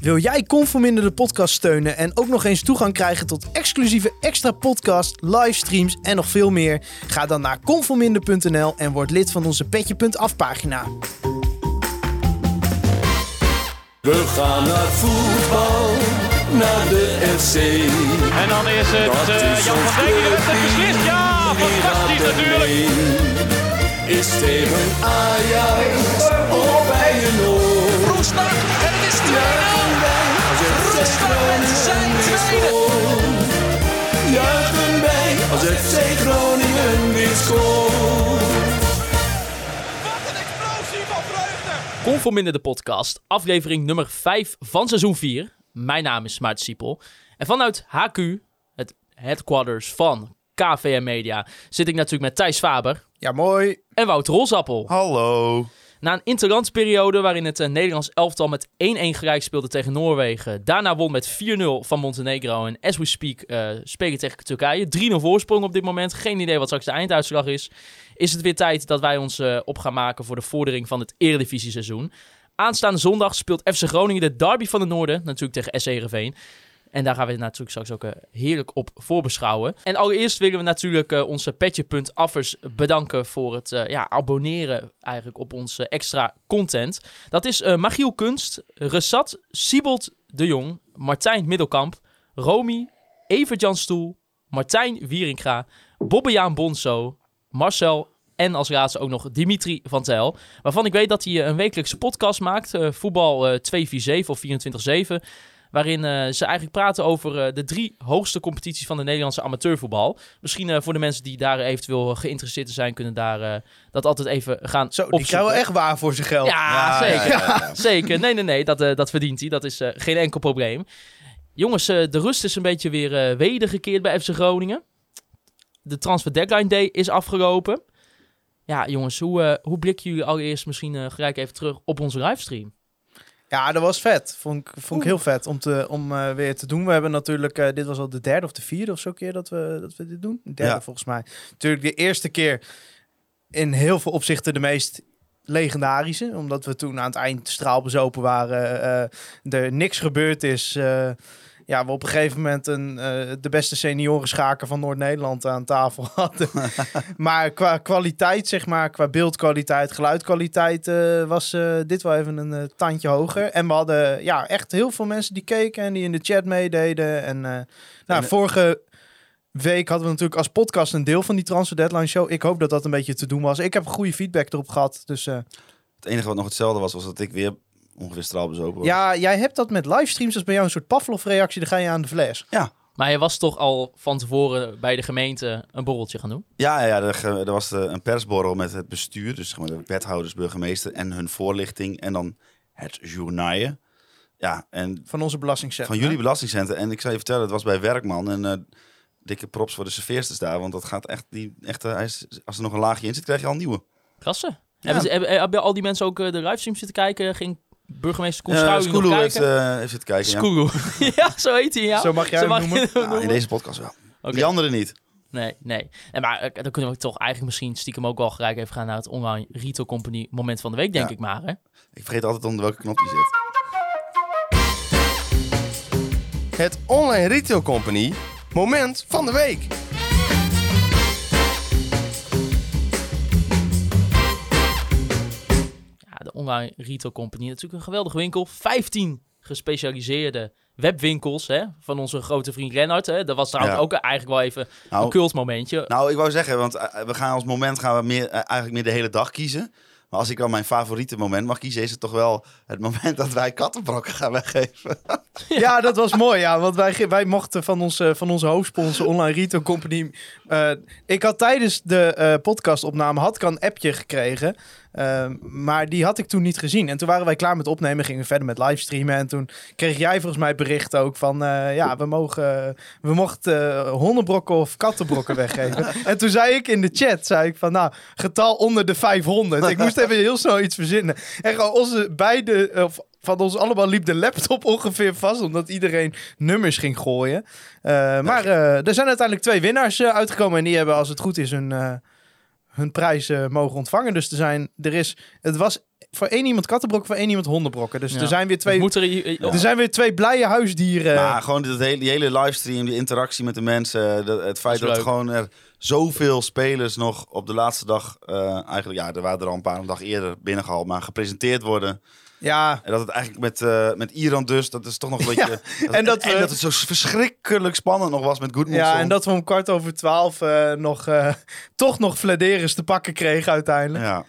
Wil jij Conforminder de podcast steunen en ook nog eens toegang krijgen tot exclusieve extra podcast, livestreams en nog veel meer? Ga dan naar conforminder.nl en word lid van onze petje.af pagina. We gaan naar voetbal, naar de FC. En dan is het Dat eh, is Jan van Dijk die heeft beslist. Ja, fantastisch natuurlijk. Is tegen Ajax of bij een en het is 2-0. Roestak met zijn tweede. Juichen wij als FC Groningen weer scoort. Wat een explosie van vreugde. Conforminder de podcast, aflevering nummer 5 van seizoen 4. Mijn naam is Maarten Siepel. En vanuit HQ, het headquarters van KVM Media, zit ik natuurlijk met Thijs Faber Ja, mooi. en Wouter Rolsappel. Hallo. Na een interlandsperiode waarin het eh, Nederlands elftal met 1-1 gelijk speelde tegen Noorwegen. Daarna won met 4-0 van Montenegro. En as we speak eh, spelen tegen Turkije. 3-0 voorsprong op dit moment. Geen idee wat straks de einduitslag is. Is het weer tijd dat wij ons eh, op gaan maken voor de vordering van het Eredivisie seizoen. Aanstaande zondag speelt FC Groningen de derby van het Noorden. Natuurlijk tegen SC Heerenveen. En daar gaan we natuurlijk straks ook eh, heerlijk op voorbeschouwen. En allereerst willen we natuurlijk eh, onze petje.affers bedanken voor het eh, ja, abonneren eigenlijk op onze extra content. Dat is Magiel Kunst, Resat, Siebold de Jong, Martijn Middelkamp, Romy, Evert Jan Stoel, Martijn Wieringa, Bobbejaan Bonso, Marcel en als laatste ook nog Dimitri van Tel. Waarvan ik weet dat hij een wekelijkse podcast maakt, eh, voetbal eh 247 of 24-7. Waarin eh, ze eigenlijk praten over eh, de drie hoogste competities van de Nederlandse amateurvoetbal. Misschien eh, voor de mensen die daar eventueel geïnteresseerd zijn, kunnen daar dat altijd even gaan Zo, die opzoeken. krijgen wel echt waar voor zijn geld. Ja, Ja, zeker. ja. Zeker. Nee, nee, nee. Dat, dat verdient hij. Dat is geen enkel probleem. Jongens, de rust is een beetje weer wedergekeerd bij FC Groningen. De transfer deadline day is afgelopen. Ja, jongens, hoe, eh, hoe blikken jullie allereerst misschien gelijk even terug op onze livestream? Ja, dat was vet. Vond ik, vond ik heel vet om, te, om eh, weer te doen. We hebben natuurlijk, eh, dit was al de derde of de vierde of zo keer dat we, dat we dit doen. De derde Ja. volgens mij. Natuurlijk de eerste keer in heel veel opzichten de meest legendarische. Omdat we toen aan het eind straalbezopen waren. eh, er niks gebeurd is. Ja, we op een gegeven moment een, eh, de beste seniorenschaker van Noord-Nederland aan tafel hadden. maar qua kwaliteit, zeg maar, qua beeldkwaliteit, geluidkwaliteit, eh, was eh, dit wel even een tandje hoger. En we hadden ja, echt heel veel mensen die keken en die in de chat meededen. En, nou, En- vorige week hadden we natuurlijk als podcast een deel van die Transfer Deadline Show. Ik hoop dat dat een beetje te doen was. Ik heb goede feedback erop gehad. Dus Het enige wat nog hetzelfde was, was dat ik weer ongeveer straalbezopen was. ja, jij hebt dat met livestreams. Dat is bij jou een soort Pavlov-reactie. Dan ga je aan de fles. Maar je was toch al van tevoren bij de gemeente een borreltje gaan doen? Ja, ja, ja er, er was de, een persborrel met het bestuur, dus zeg maar de wethouders, burgemeester en hun voorlichting en dan het journaaien. Ja, en Van onze belastingcentrum. van jullie belastingcentrum. En ik zou je vertellen, het was bij Werkman en eh, dikke props voor de serveersters daar, want dat gaat echt, die, echt eh, als er nog een laagje in zit, krijg je al een nieuwe. Klasse. Hebben, ze- hebben, hebben al die mensen ook eh, de livestream zitten kijken? Ging burgemeester Koen nog Skulu heeft, kijken? eh, heeft zitten kijken. Ja. Skulu. ja, zo heet hij, ja. Zo mag jij hem je noemen. hem Ja, in deze podcast wel. Die andere niet. Nee, nee. En maar eh, dan kunnen we toch eigenlijk misschien stiekem ook wel gelijk even gaan naar het online retail company moment van de week, denk Ja. ik maar. Hè? Ik vergeet altijd onder welke knop die zit. Het Online Retail Company moment van de week. Online retail company, natuurlijk een geweldige winkel. 15 gespecialiseerde webwinkels hè, van onze grote vriend Lennart. Hè. Dat was trouwens Ja. ook eigenlijk wel even een Nou, cult momentje. Nou, ik wou zeggen, want eh, we gaan als moment gaan we meer, eh, eigenlijk meer de hele dag kiezen. Maar als ik dan mijn favoriete moment mag kiezen, is het toch wel het moment dat wij kattenbrokken gaan weggeven. Ja, dat was mooi. Ja, want wij, wij mochten van onze, van onze hoofdsponsor Online Retail Company. eh, ik had tijdens de eh, podcastopname had ik een appje gekregen. eh, maar die had ik toen niet gezien. En toen waren wij klaar met opnemen, gingen we verder met livestreamen. En toen kreeg jij volgens mij bericht ook van... ja, we, mogen, we mochten hondenbrokken of kattenbrokken weggeven. en toen zei ik in de chat, zei ik van... Nou, getal onder de 500. Ik moest even heel snel iets verzinnen. En onze beide... of van ons allemaal liep de laptop ongeveer vast, omdat iedereen nummers ging gooien. Eh, maar eh, er zijn uiteindelijk twee winnaars eh, uitgekomen en die hebben, als het goed is, hun, eh, hun prijs eh, mogen ontvangen. Dus er, zijn, er is, het was voor één iemand kattenbrokken, voor één iemand hondenbrokken. Dus Ja. er zijn weer twee... Moet er, Er zijn weer twee blije huisdieren. Maar gewoon dit hele, die hele livestream, die interactie met de mensen. dat- het feit Dat dat, gewoon er zoveel spelers nog op de laatste dag... eh, eigenlijk, ja, er waren er al een paar een dag eerder binnengehaald, maar gepresenteerd worden. Ja, En dat het eigenlijk met, eh, met Iran dus, dat is toch nog een beetje... dat, en dat en dat het zo verschrikkelijk spannend nog was met Goodmanson. ja, en dat we om kwart over twaalf eh, nog, eh, toch nog Vladeris te pakken kregen uiteindelijk. Ja.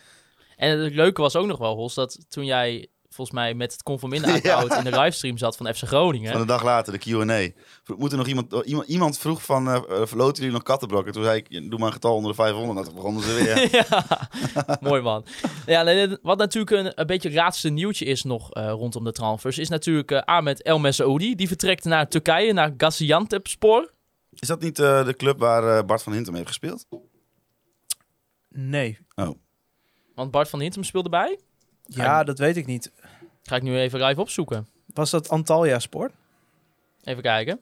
En het leuke was ook nog wel, Hos, dat toen jij volgens mij met het Conforminder-account in de livestream zat van FC Groningen. Van de dag later, de Q&A. Moet er nog iemand, oh, iemand, iemand vroeg van, eh eh, verloten jullie nog kattenbrokken? Toen zei ik, doe maar een getal onder de 500. Nou, toen begonnen ze weer. ja, mooi man. Ja, nee, wat natuurlijk een, een beetje het raadste nieuwtje is nog eh, rondom de transfers, is natuurlijk eh, Ahmed El Messaoudi. Die vertrekt naar Turkije, naar Gaziantepspor. Is dat niet eh, de club waar eh, Bart van Hintem heeft gespeeld? Nee. Want Bart van Hintem speelde bij. Ja, dat weet ik niet. Ga ik nu even live opzoeken. Was dat Antalya Sport? Even kijken.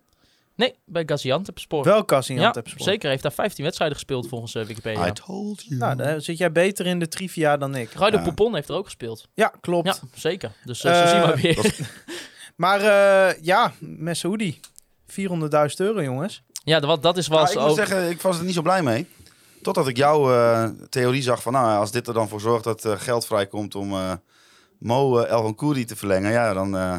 Nee, bij Gaziantepspor. Wel Cassian ja, Sport. zeker. Heeft daar 15 wedstrijden gespeeld volgens eh, Wikipedia. I told you. Nou, dan zit jij beter in de trivia dan ik. Ruido Ja. Popon heeft er ook gespeeld. Ja, klopt. Ja, zeker. Dus eh, zo zien we weer. Maar eh ja, Messoudi. 400.000 euro, jongens. Ja, wat dat is was ik moet ook... zeggen, ik was er niet zo blij mee. Totdat ik jouw eh, theorie zag van, nou, als dit er dan voor zorgt dat eh, geld vrijkomt om eh Mo uh, El Kouri te verlengen, ja, dan eh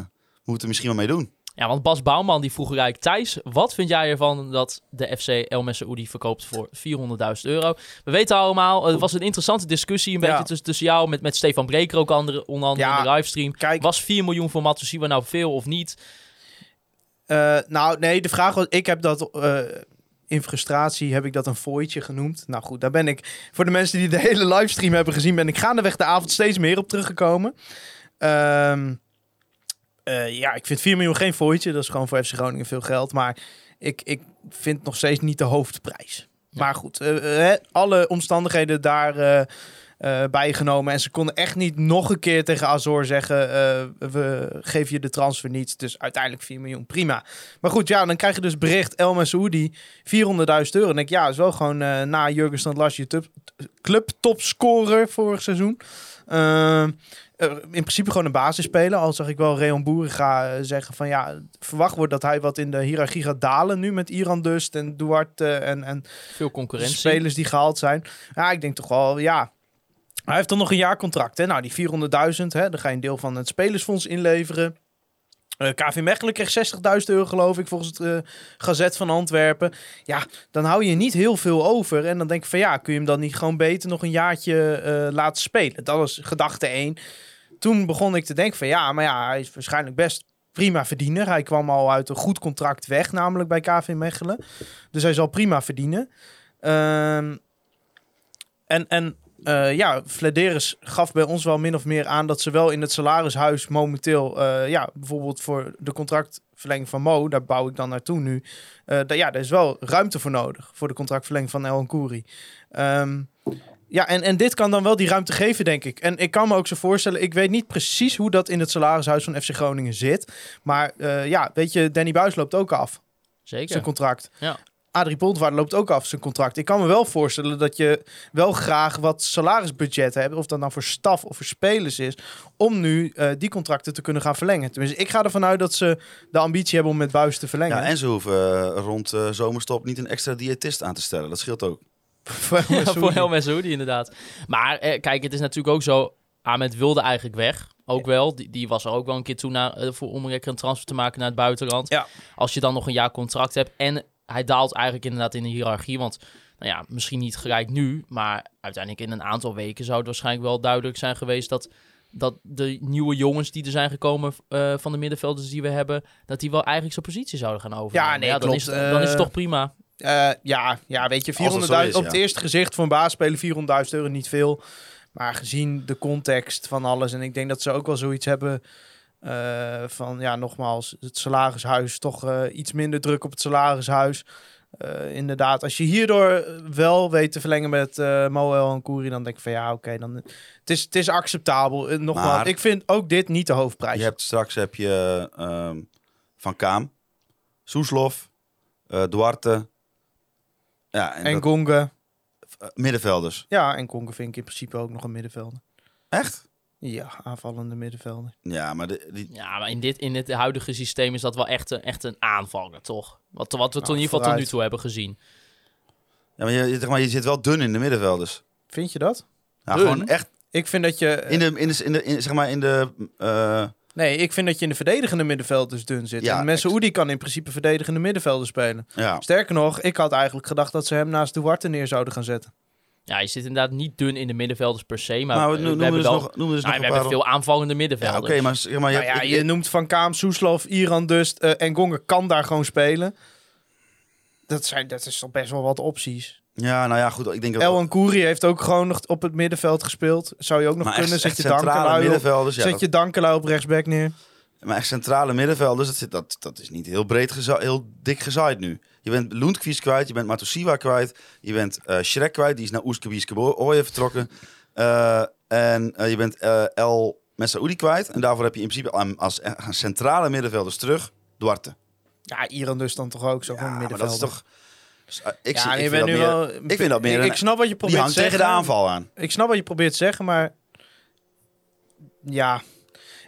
moeten we er misschien wel mee doen. Ja, want Bas Bouwman die vroeg eigenlijk... Thijs, wat vind jij ervan dat de FC El Messaoudi verkoopt voor 400.000 euro? We weten allemaal, het was een interessante discussie een Ja. beetje tussen, tussen jou met, met Stefan Breker ook andere, onder andere Ja, in de livestream. Kijk, Was 4 miljoen voor Matsushima nou veel of niet? eh, nou nee, de vraag was... Ik heb dat... eh, in frustratie heb ik dat een fooitje genoemd. Nou goed, daar ben ik... Voor de mensen die de hele livestream hebben gezien... ben ik gaandeweg de avond steeds meer op teruggekomen. Ehm, eh, ja, ik vind 4 miljoen geen fooitje. Dat is gewoon voor FC Groningen veel geld. Maar ik, ik vind nog steeds niet de hoofdprijs. Ja. Maar goed, eh, eh, alle omstandigheden daar eh, bijgenomen. En ze konden echt niet nog een keer tegen Azor zeggen... eh, we geven je de transfer niet. Dus uiteindelijk 4 miljoen, prima. Maar goed, ja, dan krijg je dus bericht... El Masoudi, 400.000 euro. En ik, ja, is wel gewoon eh, na Jurgen Standlas je club topscorer vorig seizoen. Eh, eh, in principe gewoon een basisspeler. Al zag ik wel Reon Boerenga eh, zeggen van ja, verwacht wordt dat hij wat in de hiërarchie gaat dalen nu met Iran Dust en Duarte en, en Veel concurrentie. spelers die gehaald zijn. Ja, ik denk toch wel, ja. Hij heeft dan nog een jaar contract. Hè? Nou, die 400.000, hè, dan ga je een deel van het spelersfonds inleveren. Eh, KV Mechelen kreeg 60.000 euro, geloof ik, volgens het eh, Gazet van Antwerpen. Ja, dan hou je niet heel veel over. En dan denk ik van ja, kun je hem dan niet gewoon beter nog een jaartje eh, laten spelen? Dat was gedachte 1. Toen begon ik te denken van ja, maar ja, hij is waarschijnlijk best prima verdiener. Hij kwam al uit een goed contract weg, namelijk bij KV Mechelen. Dus hij zal prima verdienen. Ehm, en en eh, ja, Flederis gaf bij ons wel min of meer aan dat ze wel in het salarishuis momenteel, eh, ja, bijvoorbeeld voor de contractverlenging van Mo, daar bouw ik dan naartoe nu. da- ja, er is wel ruimte voor nodig voor de contractverlenging van El Nkouri. Ehm ja, en, en dit kan dan wel die ruimte geven, denk ik. En ik kan me ook zo voorstellen, ik weet niet precies hoe dat in het salarishuis van FC Groningen zit. Maar ja, weet je, Danny Buis loopt ook af zijn Zeker. contract. Ja. Adrie Pontwaard loopt ook af zijn contract. Ik kan me wel voorstellen dat je wel graag wat salarisbudget hebt, of dat nou voor staf of voor spelers is, om nu eh, die contracten te kunnen gaan verlengen. Tenminste, ik ga ervan uit dat ze de ambitie hebben om met Buis te verlengen. Ja, en ze hoeven eh, rond eh, zomerstop niet een extra diëtist aan te stellen. Dat scheelt ook. Ja, voor heel Messoudi inderdaad. Maar eh, kijk, het is natuurlijk ook zo... Ahmed wilde eigenlijk weg. Ook wel. Die, die was er ook wel een keer toe naar, voor om een transfer te maken naar het buitenland. Ja. Als je dan nog een jaar contract hebt. En hij daalt eigenlijk inderdaad in de hiërarchie. Want nou ja, misschien niet gelijk nu. Maar uiteindelijk in een aantal weken zou het waarschijnlijk wel duidelijk zijn geweest dat... Dat de nieuwe jongens die er zijn gekomen eh, van de middenvelders die we hebben, dat die wel eigenlijk zijn positie zouden gaan overnemen. Ja, nee, dan, klopt. is, dan is het Eh, toch prima. Eh, ja, ja, weet je, 400.000 Als het zo is, op ja. het eerste gezicht voor een baas spelen 400.000 euro niet veel. Maar gezien de context van alles en ik denk dat ze ook wel zoiets hebben eh, van, ja, nogmaals, het salarishuis, toch eh, iets minder druk op het salarishuis. Eh, inderdaad, als je hierdoor wel weet te verlengen met Moel en Koeri, dan denk ik van ja, oké, dan het is, het is acceptabel. Nogmaals, Maar- ik vind ook dit niet de hoofdprijs. Je hebt straks heb je ehm, Van Kaam, Soeslof, Duarte. Ja, en, en dat- middenvelders. Ja, en Gonge vind ik in principe ook nog een middenvelder. Echt? Ja, aanvallende middenvelder. Ja, maar de, die, Ja, maar in dit, in het huidige systeem is dat wel echt een, echt een aanvaller, toch? Wat, wat we tot Nou, in ieder geval tot nu toe hebben gezien. ja, maar, je, zeg maar je zit wel dun in de middenvelders. Vind je dat? Ja, Dun? gewoon echt Ik vind dat je... in de, in de, in de in, zeg maar in de eh, Nee, ik vind dat je in de verdedigende middenvelders dun zit. Ja, en Mensen Oedi kan in principe verdedigende middenvelder spelen. ja. Sterker nog, ik had eigenlijk gedacht dat ze hem naast Duarte neer zouden gaan zetten. Ja, je zit inderdaad niet dun in de middenvelders per se, maar Maar we, hebben dus wel... nog, noemen dus nou, nog we hebben veel aanvallende Ja, middenvelders. oké, maar zeg maar je, Nou ja, ik- je noemt Van Kaam, Soeslof, Iran Dust eh, en Gongen kan daar gewoon spelen. Dat, zijn, dat is toch best wel wat opties. ja, nou ja, goed. Ik denk dat El Kouri heeft ook gewoon nog op het middenveld gespeeld. Zou je ook nog maar kunnen. echt, Zet echt je Dankelui op. Ja, zet dat- je Dankelui op rechtsback neer. Maar echt centrale middenvelders, dat, zit, dat, dat is niet heel breed heel dik gezaaid nu. Je bent Lundqvist kwijt, je bent Matosiwa kwijt, je bent eh Shrek kwijt, die is naar Oeske Ooyen vertrokken. Eh, en eh, je bent El Messaoudi kwijt. En daarvoor heb je in principe als eh, centrale middenvelders terug Duarte. Ja, Iran Dust dan toch ook zo Ja, maar middenvelder. dat is toch... eh, Ik, ja, zie- ik vind meer- wel... ik vind dat meer Ik, snap wat je probeert te zeggen. tegen de aanval aan. Ik snap wat je probeert te zeggen, maar... Ja...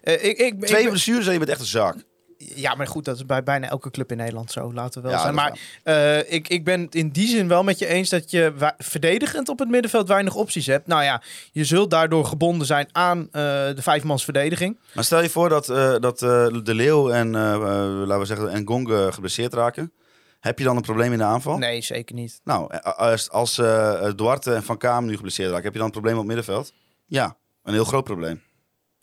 Eh, ik, ik, Twee ik, blessures en je bent echt een zak. ja, maar goed, dat is bij bijna elke club in Nederland zo, laten we wel Ja, zijn. Maar eh, ik, ik ben het in die zin wel met je eens dat je verdedigend op het middenveld weinig opties hebt. Nou ja, je zult daardoor gebonden zijn aan eh, de vijfmans verdediging. Maar stel je voor dat, dat De Leeuw en, laten we zeggen, en Gong geblesseerd raken. Heb je dan een probleem in de aanval? Nee, zeker niet. Nou, als, als Duarte en Van Kaam nu geblesseerd raken, heb je dan een probleem op het middenveld? Ja, een heel groot probleem.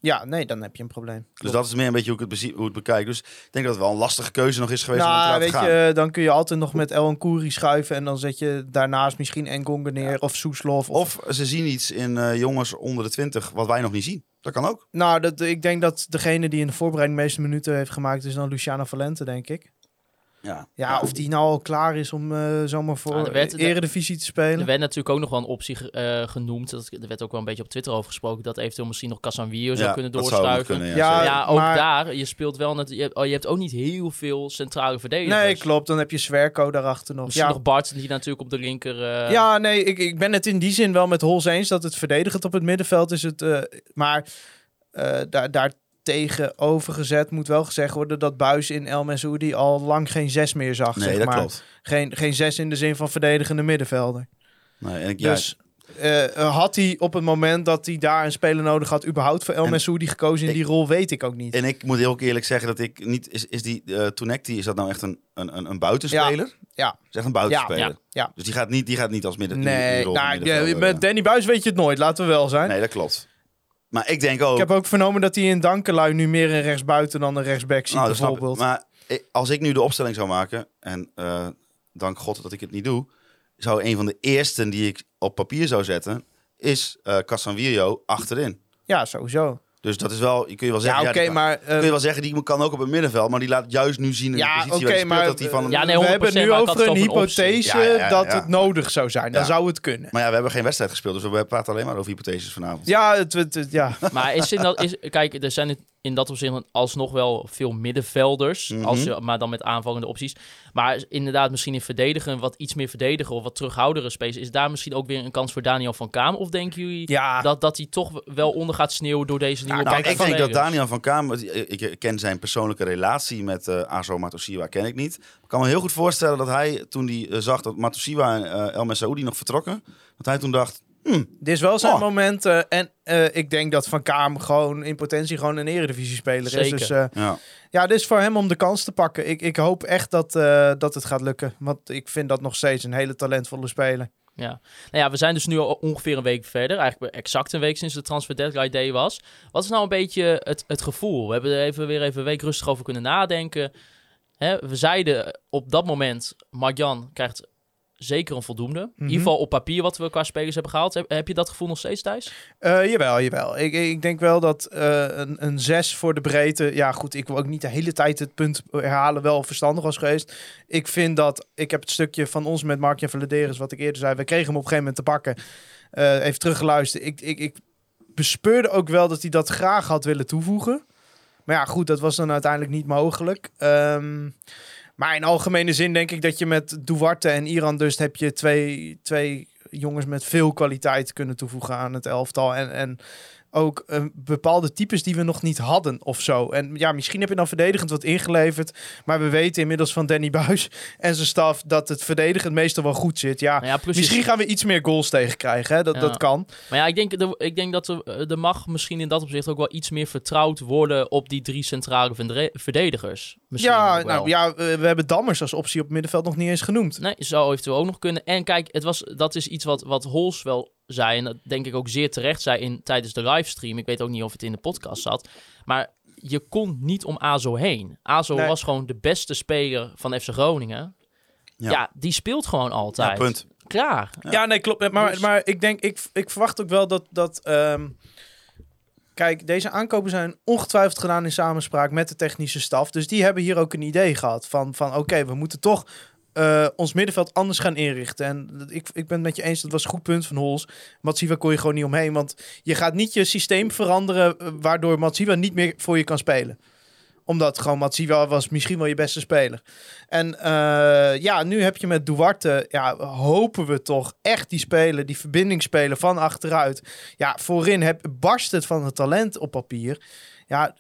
Ja, nee, dan heb je een probleem. Dus dat is meer een beetje hoe ik het, hoe bekijk. Dus ik denk dat het wel een lastige keuze nog is geweest om het te Nou, laten weet gaan. je, dan kun je altijd nog met El Kouri schuiven en dan zet je daarnaast misschien Engongen neer of Soeslof. Of, Of ze zien iets in eh, jongens onder de 20 wat wij nog niet zien. Dat kan ook. Nou, dat, ik denk dat degene die in de voorbereiding de meeste minuten heeft gemaakt is dan Luciano Valente, denk ik. Ja. Ja, of die nou al klaar is om eh, zomaar voor Ja, er werd- de Eredivisie te spelen. Er werd natuurlijk ook nog wel een optie eh, genoemd. Dat, er werd ook wel een beetje op Twitter over gesproken. Dat eventueel misschien nog Casanvio zou Ja, zou kunnen, ja, Ja, ook maar- daar. Je speelt wel net. Je, oh, je hebt ook niet heel veel centrale verdedigers. Nee, klopt. Dan heb je Zwerko daarachter nog. Misschien Ja, nog Bart, die natuurlijk op de linker. eh, ja nee, ik, ik ben het in die zin wel met Hols eens dat het verdedigend op het middenveld is. Het, eh, maar eh daar, daar tegenover gezet moet wel gezegd worden dat Buis in El Messoudi al lang geen zes meer zag. Nee, zeg dat maar. klopt. Geen, geen zes in de zin van verdedigende middenvelder. Nee, en ik, ja, Dus eh, eh, had hij op het moment dat hij daar een speler nodig had, überhaupt voor El Messoudi gekozen in ik- die rol, weet ik ook niet. en ik moet heel eerlijk zeggen dat ik niet... Is, is die uh, Toenekti, is dat nou echt een, een, een, een buitenspeler? Ja. Is echt een ja, buitenspeler. ja, ja. Dus die gaat niet, die gaat niet als midden. Nee, nou, ja, met ja. Danny Buis weet je het nooit, laten we wel zijn. Nee, dat klopt. Maar ik denk ook... Ik heb ook vernomen dat hij in Dankelui nu meer een rechtsbuiten dan een rechtsback ziet, Nou, bijvoorbeeld. Maar als ik nu de opstelling zou maken, en eh, dank God dat ik het niet doe, zou een van de eerste die ik op papier zou zetten, is eh Casanvirio achterin. Ja, sowieso. Dus dat is wel, je kun je wel Ja, zeggen, oké, ja, die kan- maar... eh, kun je wel zeggen, die kan ook op het middenveld, maar die laat juist nu zien in Ja, de positie oké, waar hij speelt, maar dat hij van een- Ja, nee, we hebben het 100%, nu over het een hypothese Ja, ja, ja, dat het nodig zou zijn. Dan Ja. zou het kunnen. Maar ja, we hebben geen wedstrijd gespeeld, dus we praten alleen maar over hypotheses vanavond. Ja, het, het, het- ja. Maar is in dat, is, kijk, er zijn in dat opzicht alsnog wel veel middenvelders. Mhm. als je, maar dan met aanvallende opties. Maar inderdaad, misschien in verdedigen, wat iets meer verdedigen of wat terughoudere space. Is daar misschien ook weer een kans voor Daniel van Kaam? Of denken jullie ja. dat, dat hij toch wel onder gaat sneeuwen door deze nieuwe Nou, pak ik denk dat? Daniel van Kamer, ik ken zijn persoonlijke relatie met eh Azo Matosiwa, ken ik niet. Ik kan me heel goed voorstellen dat hij, toen hij eh, zag dat Matosiwa en eh, El Messaoudi nog vertrokken, dat hij toen dacht, Dit is wel zijn Oh. moment. eh, en eh, ik denk dat Van Kaam gewoon in potentie gewoon een eredivisie-speler is. Dus eh, ja, ja, dit is voor hem om de kans te pakken. Ik, ik hoop echt dat, eh, dat het gaat lukken. Want ik vind dat nog steeds een hele talentvolle speler. Ja. Nou ja, we zijn dus nu al ongeveer een week verder. Eigenlijk exact een week sinds de transfer deadline day was. Wat is nou een beetje het, het gevoel? We hebben er even, weer even een week rustig over kunnen nadenken. Hè, we zeiden op dat moment, Mark-Jan krijgt zeker een voldoende. In Mhm. ieder geval op papier wat we qua spelers hebben gehaald. Heb, heb je dat gevoel nog steeds, Thijs? Eh, jawel, jawel. Ik, ik denk wel dat eh, een, een 6 voor de breedte. Ja, goed, ik wil ook niet de hele tijd het punt herhalen. Wel verstandig was geweest. Ik vind dat. Ik heb het stukje van ons met Mark-Jan Vladeris, wat ik eerder zei. We kregen hem op een gegeven moment te pakken. Eh, even teruggeluisterd. Ik, ik, ik bespeurde ook wel dat hij dat graag had willen toevoegen. Maar ja, goed, dat was dan uiteindelijk niet mogelijk. Ehm, maar in algemene zin denk ik dat je met Duarte en Iran dus heb je twee, twee jongens met veel kwaliteit kunnen toevoegen aan het elftal. En, en ook eh, bepaalde types die we nog niet hadden of zo. En ja, misschien heb je dan verdedigend wat ingeleverd. Maar we weten inmiddels van Danny Buis en zijn staf dat het verdedigend meestal wel goed zit. Ja, misschien gaan we iets meer goals tegen krijgen. Hè? Dat, Ja. dat kan. Maar ja, ik denk, de- ik denk dat er, er mag misschien in dat opzicht ook wel iets meer vertrouwd worden op die drie centrale verde- verdedigers. Misschien ja, nou, ja, we hebben Dammers als optie op het middenveld nog niet eens genoemd. Nee, zou eventueel ook nog kunnen. En kijk, het was, dat is iets wat, wat Hols wel zei. En dat denk ik ook zeer terecht zei in, tijdens de livestream. Ik weet ook niet of het in de podcast zat. Maar je kon niet om Azo heen. Azo Nee. was gewoon de beste speler van FC Groningen. Ja, Ja. die speelt gewoon Ja, altijd. punt. Klaar. Ja, nee, klopt. Maar, Dus- maar ik denk, ik, ik verwacht ook wel dat. dat ehm, kijk, deze aankopen zijn ongetwijfeld gedaan in samenspraak met de technische staf. Dus die hebben hier ook een idee gehad van, van oké, we moeten toch eh, ons middenveld anders gaan inrichten. En ik, ik ben het met je eens, dat was een goed punt van Hols. Matsiva kon je gewoon niet omheen, want je gaat niet je systeem veranderen eh, waardoor Matsiva niet meer voor je kan spelen omdat gewoon Matsiwa was misschien wel je beste speler. En eh, ja, nu heb je met Duarte, ja, hopen we toch echt die speler, die verbinding spelen van achteruit. Ja, voorin heb, barst het van het talent op papier. Ja,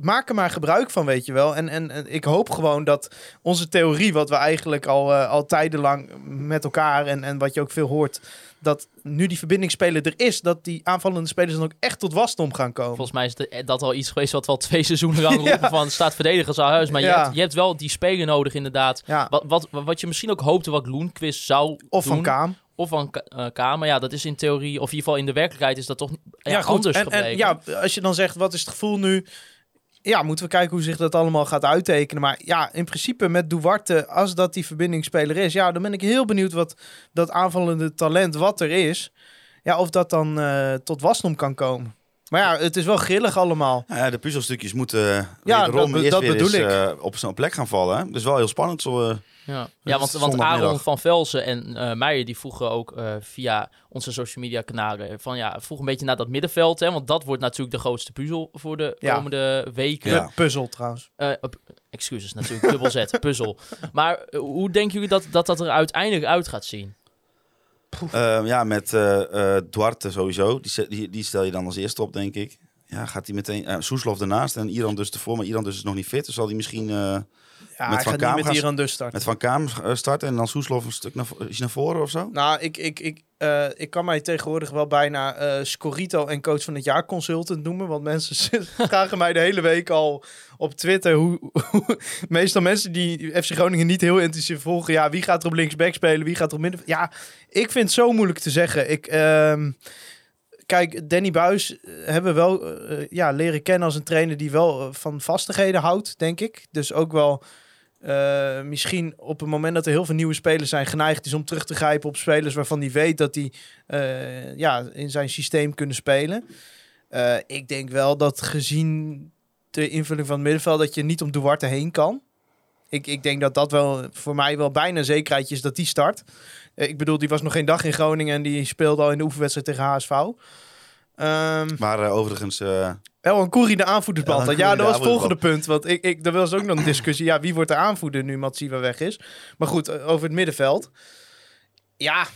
maak er maar gebruik van, weet je wel. En, en, ik hoop gewoon dat onze theorie, wat we eigenlijk al, eh, al tijdenlang met elkaar en, en wat je ook veel hoort, dat nu die verbindingsspeler er is, dat die aanvallende spelers dan ook echt tot wasdom gaan komen. Volgens mij is de- dat al iets geweest wat we al twee seizoenen lang roepen Ja. van staat verdedigers aan huis. Maar je, Ja. hebt, je hebt wel die speler nodig inderdaad. Ja, Wat, wat, wat je misschien ook hoopte wat Loenquist zou of van. Kaam. Of van eh, Kamer. Ja, dat is in theorie, of in ieder geval in de werkelijkheid is dat toch ja, goed. anders en ja, als je dan zegt, wat is het gevoel nu? Ja, moeten we kijken hoe zich dat allemaal gaat uittekenen. Maar ja, in principe met Duarte, als dat die verbindingsspeler is... ja, dan ben ik heel benieuwd wat dat aanvallende talent wat er is... ja, of dat dan eh, tot wasdom kan komen. Maar ja, het is wel grillig allemaal. Nou ja, de puzzelstukjes moeten Ja, ja, dat eerst dat weer bedoel eens, ik. eh, op zo'n plek gaan vallen. Hè? Dus wel heel spannend. Zo, eh, Ja, ja want, want. Aaron van Velsen en eh Meijer die vroegen ook eh, via onze social media kanalen van ja, vroeg een beetje naar dat middenveld. Hè, want dat wordt natuurlijk de grootste puzzel voor de Ja. komende weken. Ja. Puzzel trouwens. Eh, excuses natuurlijk, dubbel Z, puzzel. Maar eh, hoe denken jullie dat, dat dat er uiteindelijk uit gaat zien? Eh, ja, met eh, Duarte sowieso. Die, die, stel je dan als eerste op, denk ik. Ja, gaat hij meteen... eh Soeslof ernaast en Iran dus ervoor. Maar Iran dus is nog niet fit. Dus zal hij misschien... Ja, Met hij Van gaat Kaam niet met gaan Iran dus starten. Met Van Kaam eh, starten en dan Soeslof een stuk naar, hij naar voren of zo? Nou, ik, ik, ik, eh, ik kan mij tegenwoordig wel bijna eh Scorito en coach van het jaar consultant noemen. Want mensen vragen mij de hele week al op Twitter hoe, hoe- meestal mensen die FC Groningen niet heel intensief volgen. Ja, wie gaat er op linksback spelen? Wie gaat er op midden? Ja, ik vind het zo moeilijk te zeggen. Ik, ehm, kijk, Danny Buis hebben we wel ja, leren kennen als een trainer die wel van vastigheden houdt, denk ik. Dus ook wel eh, misschien op het moment dat er heel veel nieuwe spelers zijn geneigd is om terug te grijpen op spelers waarvan hij weet dat die eh, ja, in zijn systeem kunnen spelen. Eh, ik denk wel dat gezien de invulling van het middenveld dat je niet om Duarte heen kan. Ik, ik denk dat dat wel voor mij wel bijna zekerheid is dat die start. Ik bedoel, die was nog geen dag in Groningen en die speelde al in de oefenwedstrijd tegen HSV. Ehm Maar eh, overigens... eh, El Koeri de aanvoerdersband. Had. Ja, Ancoury dat was het volgende punt. Want ik, ik, er was ook nog een discussie. Ja, wie wordt de aanvoerder nu Matsiwa weg is? Maar goed, eh, over het middenveld. Ja,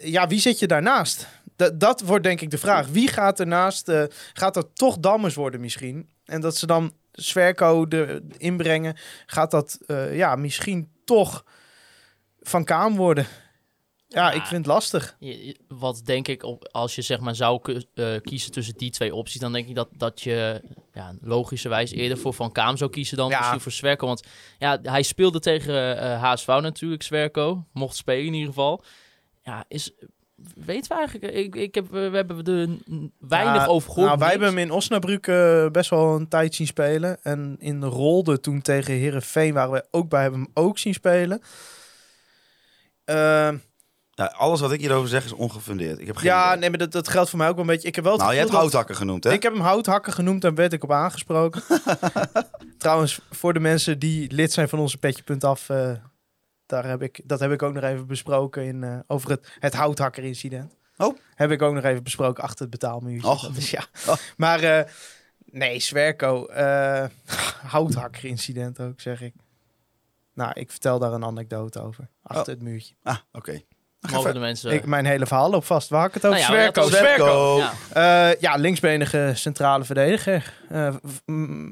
ja wie zit je daarnaast? Dat, dat wordt denk ik de vraag. Wie gaat ernaast? gaat dat toch Dammers worden misschien? En dat ze dan Sverko de, inbrengen. Gaat dat ja, misschien toch Van Kaam worden? Ja, ik vind het lastig. Je- je- Wat denk ik, op, als je zeg maar zou eh, kiezen tussen die twee opties, dan denk ik dat, dat je ja, logischerwijs eerder voor Van Kaam zou kiezen dan Ja. misschien voor Zwerko. Want ja, hij speelde tegen eh HSV natuurlijk, Zwerko. Mocht spelen in ieder geval. Ja, is... Weten we eigenlijk? Ik, ik heb, we hebben er weinig Ja, over gehoord. Nou, wij hebben hem in Osnabrück eh, best wel een tijd zien spelen. En in de Rolde toen tegen Herenveen waren we ook bij hebben hem ook zien spelen. Ehm, ja, alles wat ik hierover zeg is ongefundeerd. Ik heb geen ja, idee. nee, maar dat, dat geldt voor mij ook wel een beetje. Ik heb wel Nou, je hebt dat- houthakken genoemd, hè? Ik heb hem houthakker genoemd en werd ik op aangesproken. Trouwens, voor de mensen die lid zijn van onze petje.af, eh daar heb ik, dat heb ik ook nog even besproken in, eh, over het, het houthakker-incident. Oh. Heb ik ook nog even besproken achter het betaalmuurtje. Dat is, ja. Oh. Maar eh, nee, Zwerko, houthakker-incident ook, zeg ik. Nou, ik vertel daar een anekdote over. Achter Oh. het muurtje. Ah, oké. Mogen de mensen... Ik, mijn hele verhaal loopt vast. Waar had ik het over? Nou ja, Zwerko. Zwerko. Ja. Eh, ja, linksbenige centrale verdediger. Eh,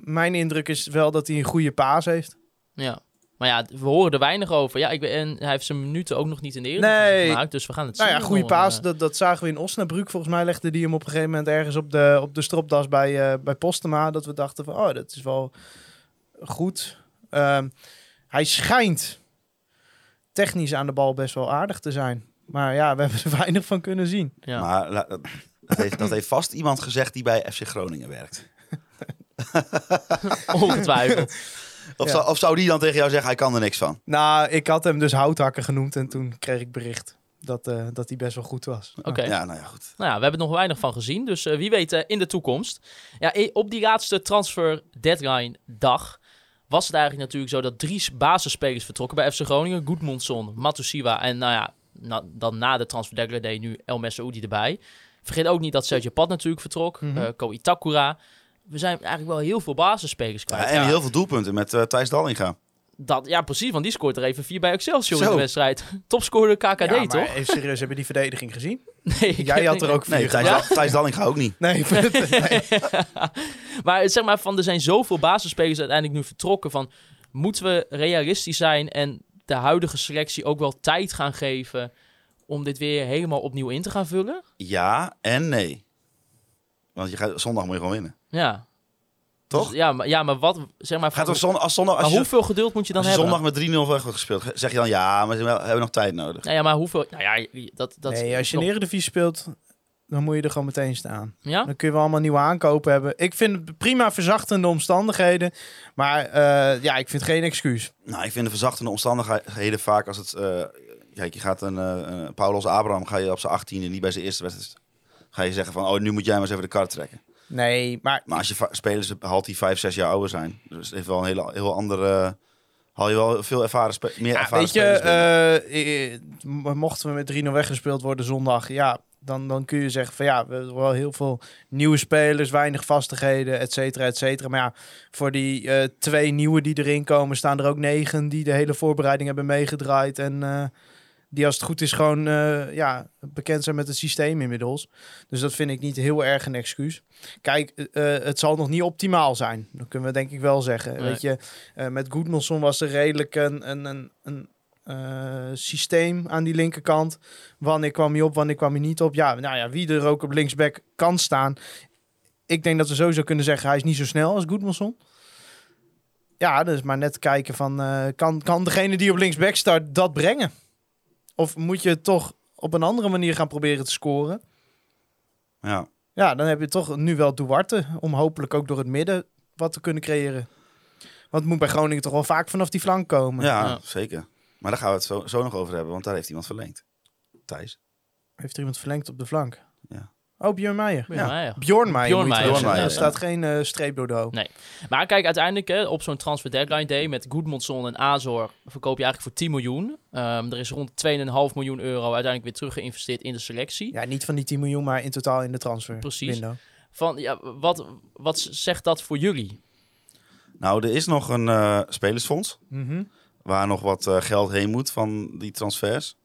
mijn indruk is wel dat hij een goede paas heeft. ja. Maar ja, we horen er weinig over. Ja, ik ben, en hij heeft zijn minuten ook nog niet in de Eredivisie Nee. gemaakt, dus we gaan het Nou zien. ja, goede paas. eh, Dat, dat zagen we in Osnabrück. Volgens mij legde die hem op een gegeven moment ergens op de, op de stropdas bij, eh, bij Postema. Dat we dachten van, oh, dat is wel goed. Ehm, hij schijnt technisch aan de bal best wel aardig te zijn. Maar ja, we hebben er weinig van kunnen zien. ja. Maar dat, heeft, dat heeft vast iemand gezegd die bij FC Groningen werkt. Ongetwijfeld. Of, Ja. zou, of zou die dan tegen jou zeggen, hij kan er niks van? Nou, ik had hem dus houthakker genoemd en toen kreeg ik bericht dat, eh, dat hij best wel goed was. Oké. Ja, nou ja, goed. Nou ja, we hebben er nog weinig van gezien. Dus eh, wie weet eh, in de toekomst. Ja, op die laatste transfer deadline dag was het eigenlijk natuurlijk zo dat drie basisspelers vertrokken bij FC Groningen. Goedmondson, Matusiwa en nou ja, na- dan na de transfer day nu El Messaoudi erbij. Vergeet ook niet dat Sergio Pat natuurlijk vertrok. Mhm. eh, Ko Itakura. We zijn eigenlijk wel heel veel basisspelers Ja, kwijt. en Ja, heel veel doelpunten met eh, Thijs Dallinga. Dat, ja, precies, want die scoort er even vier bij Excelsior in Zo. de wedstrijd. Topscorer KKD, Ja, maar toch? even serieus, hebben die verdediging gezien? Nee, Jij had er ook vier Nee, Thijs. Dal- Thijs Dallinga ook niet. Nee, nee. Maar zeg maar, van, er zijn zoveel basisspelers uiteindelijk nu vertrokken. Van, moeten we realistisch zijn en de huidige selectie ook wel tijd gaan geven om dit weer helemaal opnieuw in te gaan vullen? Ja en nee. Want je gaat, zondag moet je gewoon winnen. Ja. Toch? Dus ja, maar, ja, maar wat, zeg maar, Gaat er zondag, als zondag, als je, hoeveel geduld moet je dan als je hebben? zondag met 3-0 weg wordt gespeeld, zeg je dan ja, maar we hebben nog tijd nodig. Nou ja, maar hoeveel... Nou ja, dat... dat nee, als je in de Eredivisie speelt, dan moet je er gewoon meteen staan. Ja? Dan kun je wel allemaal nieuwe aankopen hebben. Ik vind het prima verzachtende omstandigheden. Maar eh, ja, ik vind geen excuus. Nou, ik vind de verzachtende omstandigheden vaak als het... eh, kijk, je gaat een, eh, een Paulus Abraham, ga je op zijn 18e niet bij zijn eerste wedstrijd... Ga je zeggen van, oh, nu moet jij maar eens even de kar trekken. Nee, maar Maar als je spelers haalt die 5, 6 jaar ouder zijn, dus het heeft wel een hele, heel andere... haal je wel veel ervaren meer ja, ervaren weet je, eh, mo- mochten we met 3-0 weggespeeld worden zondag, ja, dan, dan kun je zeggen van ja, we hebben wel heel veel nieuwe spelers, weinig vastigheden, et cetera, et cetera. Maar ja, voor die eh, twee nieuwe die erin komen, staan er ook negen die de hele voorbereiding hebben meegedraaid en eh, die als het goed is gewoon eh, ja, bekend zijn met het systeem inmiddels. Dus dat vind ik niet heel erg een excuus. Kijk, eh, eh, het zal nog niet optimaal zijn. Dat kunnen we denk ik wel zeggen. Nee. Weet je, met Goedmanson was er redelijk een, een, een, een systeem aan die linkerkant. Wanneer kwam hij op, wanneer kwam hij niet op. Ja, nou ja, wie er ook op linksback kan staan. Ik denk dat we sowieso kunnen zeggen, hij is niet zo snel als Goedmanson. Ja, dus maar net kijken van, kan, kan degene die op linksback start dat brengen? Of moet je toch op een andere manier gaan proberen te scoren? Ja. Ja, dan heb je toch nu wel Duarte om hopelijk ook door het midden wat te kunnen creëren. Want het moet bij Groningen toch wel vaak vanaf die flank komen. Ja, Ja. zeker. Maar daar gaan we het zo, zo nog over hebben, want daar heeft iemand verlengd. Thijs. Heeft er iemand verlengd op de flank? Ja. Oh, Björn Meijer. Ja. Ja. Bjorn Meijer. Bjorn. Er staat geen eh, streep door de O. Nee. Maar kijk, uiteindelijk hè, op zo'n transfer deadline day met Goedmondson en Azor verkoop je eigenlijk voor 10 miljoen. Ehm, er is rond 2,5 miljoen euro uiteindelijk weer terug geïnvesteerd in de selectie. Ja, niet van die 10 miljoen, maar in totaal in de transfer. Precies. window. Van, ja, wat, wat zegt dat voor jullie? Nou, er is nog een eh, spelersfonds Mhm. waar nog wat eh, geld heen moet van die transfers.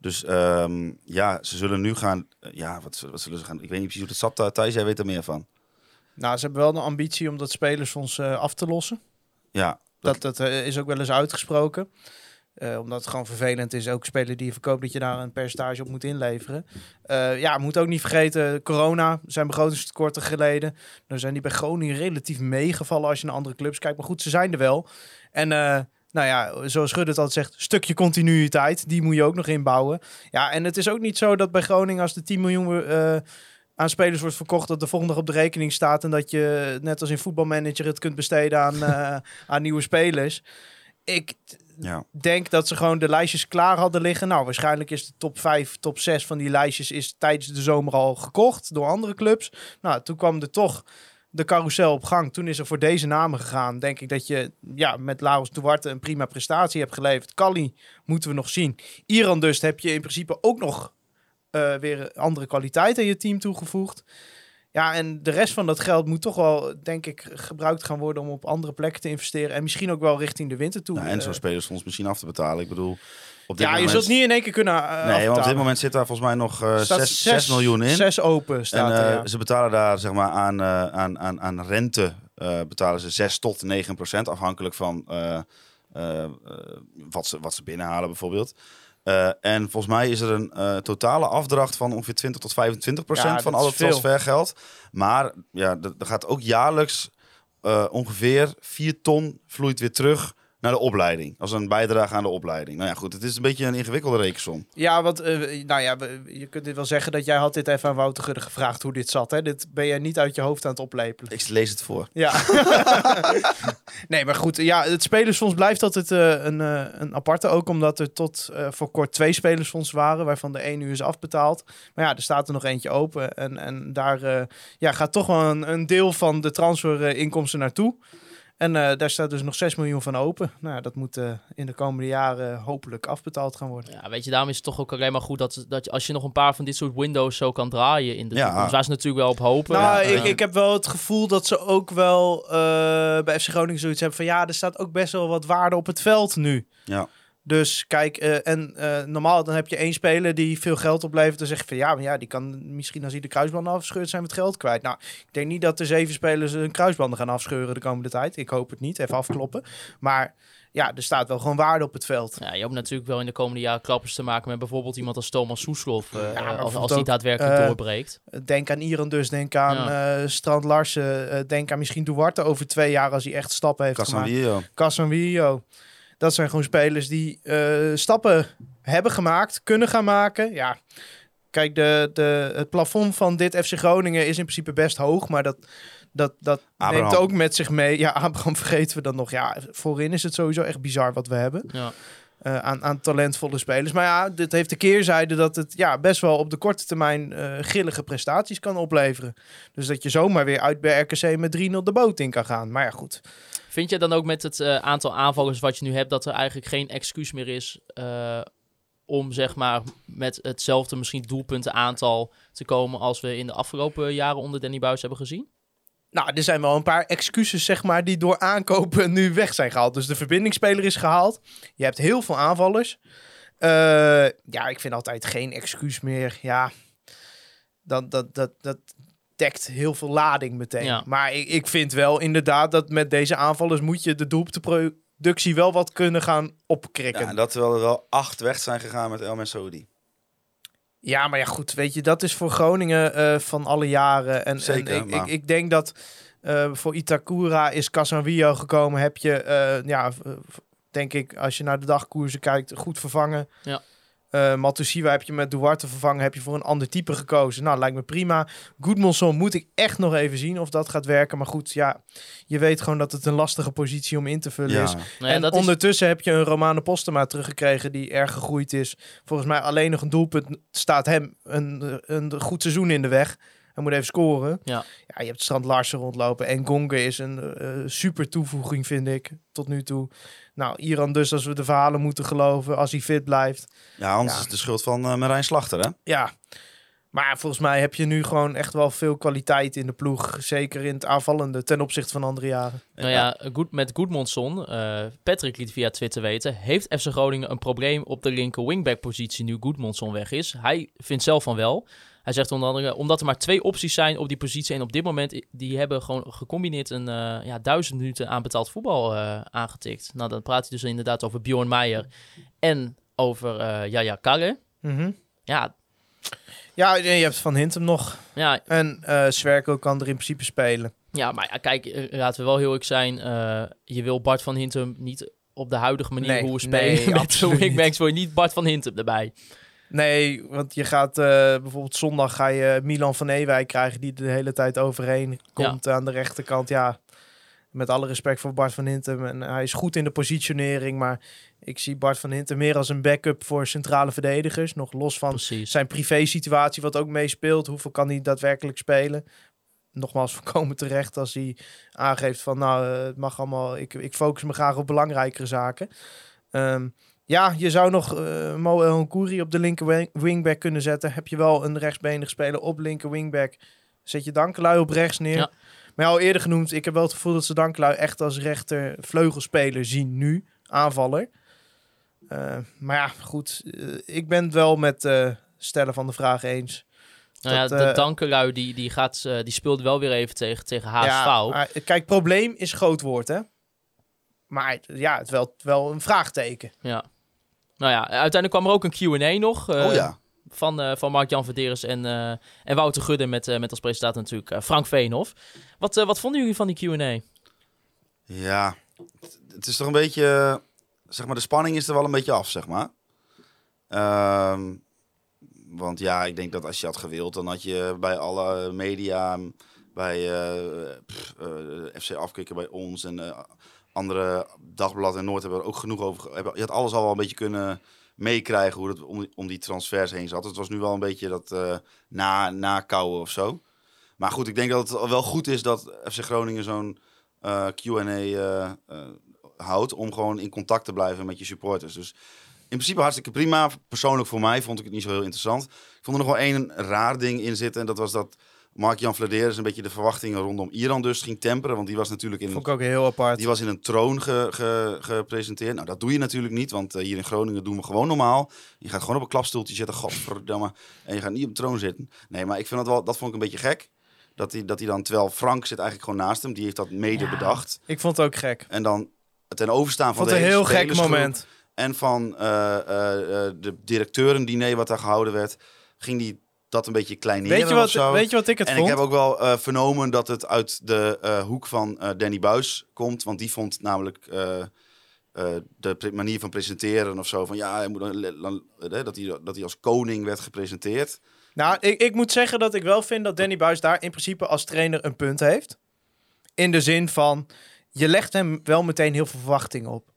Dus ehm, ja, ze zullen nu gaan. eh, ja, wat, wat zullen ze gaan? Ik weet niet precies hoe het zat. eh, Thijs, jij weet er meer van. Nou, ze hebben wel de ambitie om dat spelersfonds eh, af te lossen. Ja, Dat, dat is ook wel eens uitgesproken. Omdat het gewoon vervelend is, ook spelen die je verkoopt, dat je daar een percentage op moet inleveren. Ja, moet ook niet vergeten, corona zijn begrotingstekorten geleden. Dan zijn die bij Groningen relatief meegevallen als je naar andere clubs kijkt. Maar goed, ze zijn er wel. En nou ja, zoals Schudde het altijd zegt, stukje continuïteit, die moet je ook nog inbouwen. Ja, en het is ook niet zo dat bij Groningen als de 10 miljoen... eh, aan spelers wordt verkocht dat de volgende dag op de rekening staat en dat je net als in voetbalmanager het kunt besteden aan, eh, aan nieuwe spelers. Ik ja. denk dat ze gewoon de lijstjes klaar hadden liggen. Nou, waarschijnlijk is de top 5, top 6 van die lijstjes is tijdens de zomer al gekocht door andere clubs. Nou, toen kwam er toch de carousel op gang. Toen is er voor deze namen gegaan. Denk ik dat je ja, met Laros Duarte een prima prestatie hebt geleverd. Kali moeten we nog zien. Iran dus heb je in principe ook nog eh, weer andere kwaliteit aan je team toegevoegd. Ja, en de rest van dat geld moet toch wel, denk ik, gebruikt gaan worden om op andere plekken te investeren. En misschien ook wel richting de winter toe. Nou, en zo'n Eh, spelersfonds misschien af te betalen. Ik bedoel, Op dit Ja, je zult niet in één keer kunnen uh, Nee, want op dit moment zit daar volgens mij nog eh Staat 6, 6 miljoen in. Zes open staat en er, eh, ja. ze betalen daar zeg maar, aan, eh, aan, aan, aan rente eh, betalen ze 6 tot 9 procent, afhankelijk van eh, eh, eh, wat, ze, wat ze binnenhalen bijvoorbeeld. Eh, en volgens mij is er een eh, totale afdracht van ongeveer 20 tot 25 procent Ja, van dat al is het transfergeld. Maar ja, er gaat ook jaarlijks eh, ongeveer 4 ton vloeit weer terug naar de opleiding. Als een bijdrage aan de opleiding. Nou ja, goed, het is een beetje een ingewikkelde rekensom. Ja, want eh, nou ja, je kunt dit wel zeggen dat jij had dit even aan Wouter Gudde gevraagd hoe dit zat. Hè? Dit ben jij niet uit je hoofd aan het oplepelen. Ik lees het voor. Ja. nee, maar goed. Ja, het spelersfonds blijft altijd eh, een, eh, een aparte. Ook omdat er tot voor kort twee spelersfondsen waren. Waarvan de één nu is afbetaald. Maar ja, er staat er nog eentje open. En, en daar ja, gaat toch wel een, een deel van de transferinkomsten naartoe. En eh, daar staat dus nog 6 miljoen van open. Nou, dat moet eh, in de komende jaren hopelijk afbetaald gaan worden. Ja, weet je, daarom is het toch ook alleen maar goed dat, dat je, als je nog een paar van dit soort windows zo kan draaien in de Ja. toekomst. Waar ze natuurlijk wel op hopen. Nou, Ja, ik, ik heb wel het gevoel dat ze ook wel eh, bij FC Groningen zoiets hebben van ja, er staat ook best wel wat waarde op het veld nu. Ja. Dus kijk, eh, en eh, normaal dan heb je één speler die veel geld oplevert. Dan zeg je van ja, maar ja, die kan misschien als hij de kruisbanden afscheurt zijn met geld kwijt. Nou, ik denk niet dat de zeven spelers hun kruisbanden gaan afscheuren de komende tijd. Ik hoop het niet, even afkloppen. Maar ja, er staat wel gewoon waarde op het veld. Ja, je hoopt natuurlijk wel in de komende jaren klappers te maken met bijvoorbeeld iemand als Thomas Soeslof. eh, maar als, als die daadwerkelijk doorbreekt. Denk aan Iran dus, denk aan eh, Strand Larsen. denk aan misschien Duarte over twee jaar als hij echt stappen heeft gemaakt. Casemiro. Dat zijn gewoon spelers die eh, stappen hebben gemaakt, kunnen gaan maken. Ja, kijk, de, de, het plafond van dit FC Groningen is in principe best hoog, maar dat, dat, dat Abraham. neemt ook met zich mee. Ja, Abraham vergeten we dan nog. Ja, voorin is het sowieso echt bizar wat we hebben Ja. eh, aan, aan talentvolle spelers. Maar ja, dit heeft de keerzijde dat het ja, best wel op de korte termijn eh, grillige prestaties kan opleveren. Dus dat je zomaar weer uit bij RKC met 3-0 de boot in kan gaan. Maar ja, goed. Vind je dan ook met het eh, aantal aanvallers wat je nu hebt, dat er eigenlijk geen excuus meer is eh, om zeg maar met hetzelfde misschien doelpuntenaantal te komen als we in de afgelopen jaren onder Danny Buis hebben gezien? Nou, er zijn wel een paar excuses, zeg maar, die door aankopen nu weg zijn gehaald. Dus de verbindingsspeler is gehaald. Je hebt heel veel aanvallers. Eh, ja, ik vind altijd geen excuus meer. Ja, dat, dat, dat, dat dekt heel veel lading meteen. Ja. Maar ik, ik vind wel inderdaad dat met deze aanvallers moet je de doelpuntenproductie wel wat kunnen gaan opkrikken. Ja, en dat terwijl er wel acht weg zijn gegaan met El Mensoudi. Ja, maar ja, goed, weet je, dat is voor Groningen eh, van alle jaren. En, Zeker, en ik, maar- ik, ik denk dat eh, voor Itakura is Casanvio gekomen. Heb je, eh, ja, denk ik, als je naar de dagkoersen kijkt, goed vervangen. Ja. Eh Matusiwa heb je met Duarte vervangen. Heb je voor een ander type gekozen. Nou, lijkt me prima. Goodmanson moet ik echt nog even zien of dat gaat werken. Maar goed, ja, je weet gewoon dat het een lastige positie om in te vullen is. Nou en is, ondertussen heb je een Romane Postema teruggekregen die erg gegroeid is. Volgens mij alleen nog een doelpunt staat hem een, een goed seizoen in de weg. Hij moet even scoren. Ja. ja je hebt Strand Larsen rondlopen. En Gonge is een eh, super toevoeging, vind ik, tot nu toe. Nou, Iran dus, als we de verhalen moeten geloven, als hij fit blijft. Ja, anders Ja. is het de schuld van eh Marijn Slachter, hè? Ja, maar volgens mij heb je nu gewoon echt wel veel kwaliteit in de ploeg. Zeker in het aanvallende ten opzichte van andere jaren. nou ja, goed, met Goodmanson, eh Patrick liet via Twitter weten, heeft FC Groningen een probleem op de linker wingback positie nu Goodmanson weg is. Hij vindt zelf van wel. Hij zegt onder andere, omdat er maar twee opties zijn op die positie en op dit moment, die hebben gewoon gecombineerd een eh, ja, duizend minuten aan betaald voetbal eh, aangetikt. Nou, dan praat hij dus inderdaad over Bjorn Meijer en over eh Yaya Karre. Mhm. Ja, Ja, je hebt Van Hintem nog. ja, En eh Zwerko kan er in principe spelen. Ja, maar ja, kijk, laten we wel heel eerlijk zijn. je wil Bart van Hintem niet op de huidige manier Nee, hoe we nee, spelen met absoluut de wingbacks, wil je niet Bart van Hintem erbij. Nee, want je gaat eh, bijvoorbeeld zondag ga je Milan van Ewijk krijgen die de hele tijd overheen komt aan de rechterkant. Ja, met alle respect voor Bart van Hintem. En hij is goed in de positionering, maar ik zie Bart van Hintem meer als een backup voor centrale verdedigers. Nog los van Precies. zijn privé-situatie, wat ook meespeelt. Hoeveel kan hij daadwerkelijk spelen? Nogmaals, voorkomen terecht als hij aangeeft van nou, eh, het mag allemaal, ik, ik focus me graag op belangrijkere zaken. Ehm, ja, je zou nog Mo El Nkouri op de linker wing- wingback kunnen zetten. Heb je wel een rechtsbenige speler op linker wingback, zet je Dankelui op rechts neer. Ja. Maar al eerder genoemd, ik heb wel het gevoel dat ze Dankelui echt als rechter vleugelspeler zien nu, aanvaller. Eh, maar ja, goed. eh, ik ben het wel met stellen van de vraag eens. Nou ja, Dat, de Dankelui die, die, gaat, die speelde wel weer even tegen, tegen HSV. Ja, kijk, probleem is groot woord, hè? Maar ja, het is wel, wel een vraagteken. Ja. Nou ja, uiteindelijk kwam er ook een Q&A nog. eh, oh ja. Van, eh, van Mark-Jan Verderes en, eh, en Wouter Gudde met, met als presentator natuurlijk Frank Veenhoff. Wat, wat vonden jullie van die Q&A? Ja, het- is toch een beetje, zeg maar, de spanning is er wel een beetje af, zeg maar. Ehm, want ja, ik denk dat als je had gewild, dan had je bij alle media, bij pff, FC Afkikken, bij ons en andere dagblad en Noord hebben er ook genoeg over. hebben- Je had alles al wel een beetje kunnen meekrijgen hoe het om, die transfers heen zat. Het was nu wel een beetje dat eh na, nakouwen of zo. Maar goed, ik denk dat het wel goed is dat FC Groningen zo'n eh, Q&A eh, houdt om gewoon in contact te blijven met je supporters. Dus in principe hartstikke prima. Persoonlijk voor mij vond ik het niet zo heel interessant. Ik vond er nog wel één raar ding in zitten. En dat was dat Mark-Jan Vladeres een beetje de verwachtingen rondom Iran dus ging temperen. Want die was natuurlijk in, Vond ik ook heel apart. die was in een troon ge- ge- gepresenteerd. Nou, dat doe je natuurlijk niet, want eh, hier in Groningen doen we gewoon normaal. Je gaat gewoon op een klapstoeltje zitten, godverdamme. En je gaat niet op de troon zitten. Nee, maar ik vind dat wel, dat vond ik een beetje gek. Dat hij, dat hij dan, terwijl Frank zit eigenlijk gewoon naast hem, die heeft dat mede bedacht. Ik vond het ook gek. En dan ten overstaan van de een heel hele gek moment. En van eh, eh, de directeurendiner wat daar gehouden werd, ging die dat een beetje kleineren Weet je, of wat, zo. weet je wat ik het en vond? ik heb ook wel eh, vernomen dat het uit de eh, hoek van eh, Danny Buis komt. Want die vond namelijk de manier van presenteren of zo. Van ja, hij moet, dat, hij, dat hij als koning werd gepresenteerd. Nou, ik, ik moet zeggen dat ik wel vind dat Danny Buis daar in principe als trainer een punt heeft. In de zin van, je legt hem wel meteen heel veel verwachtingen op.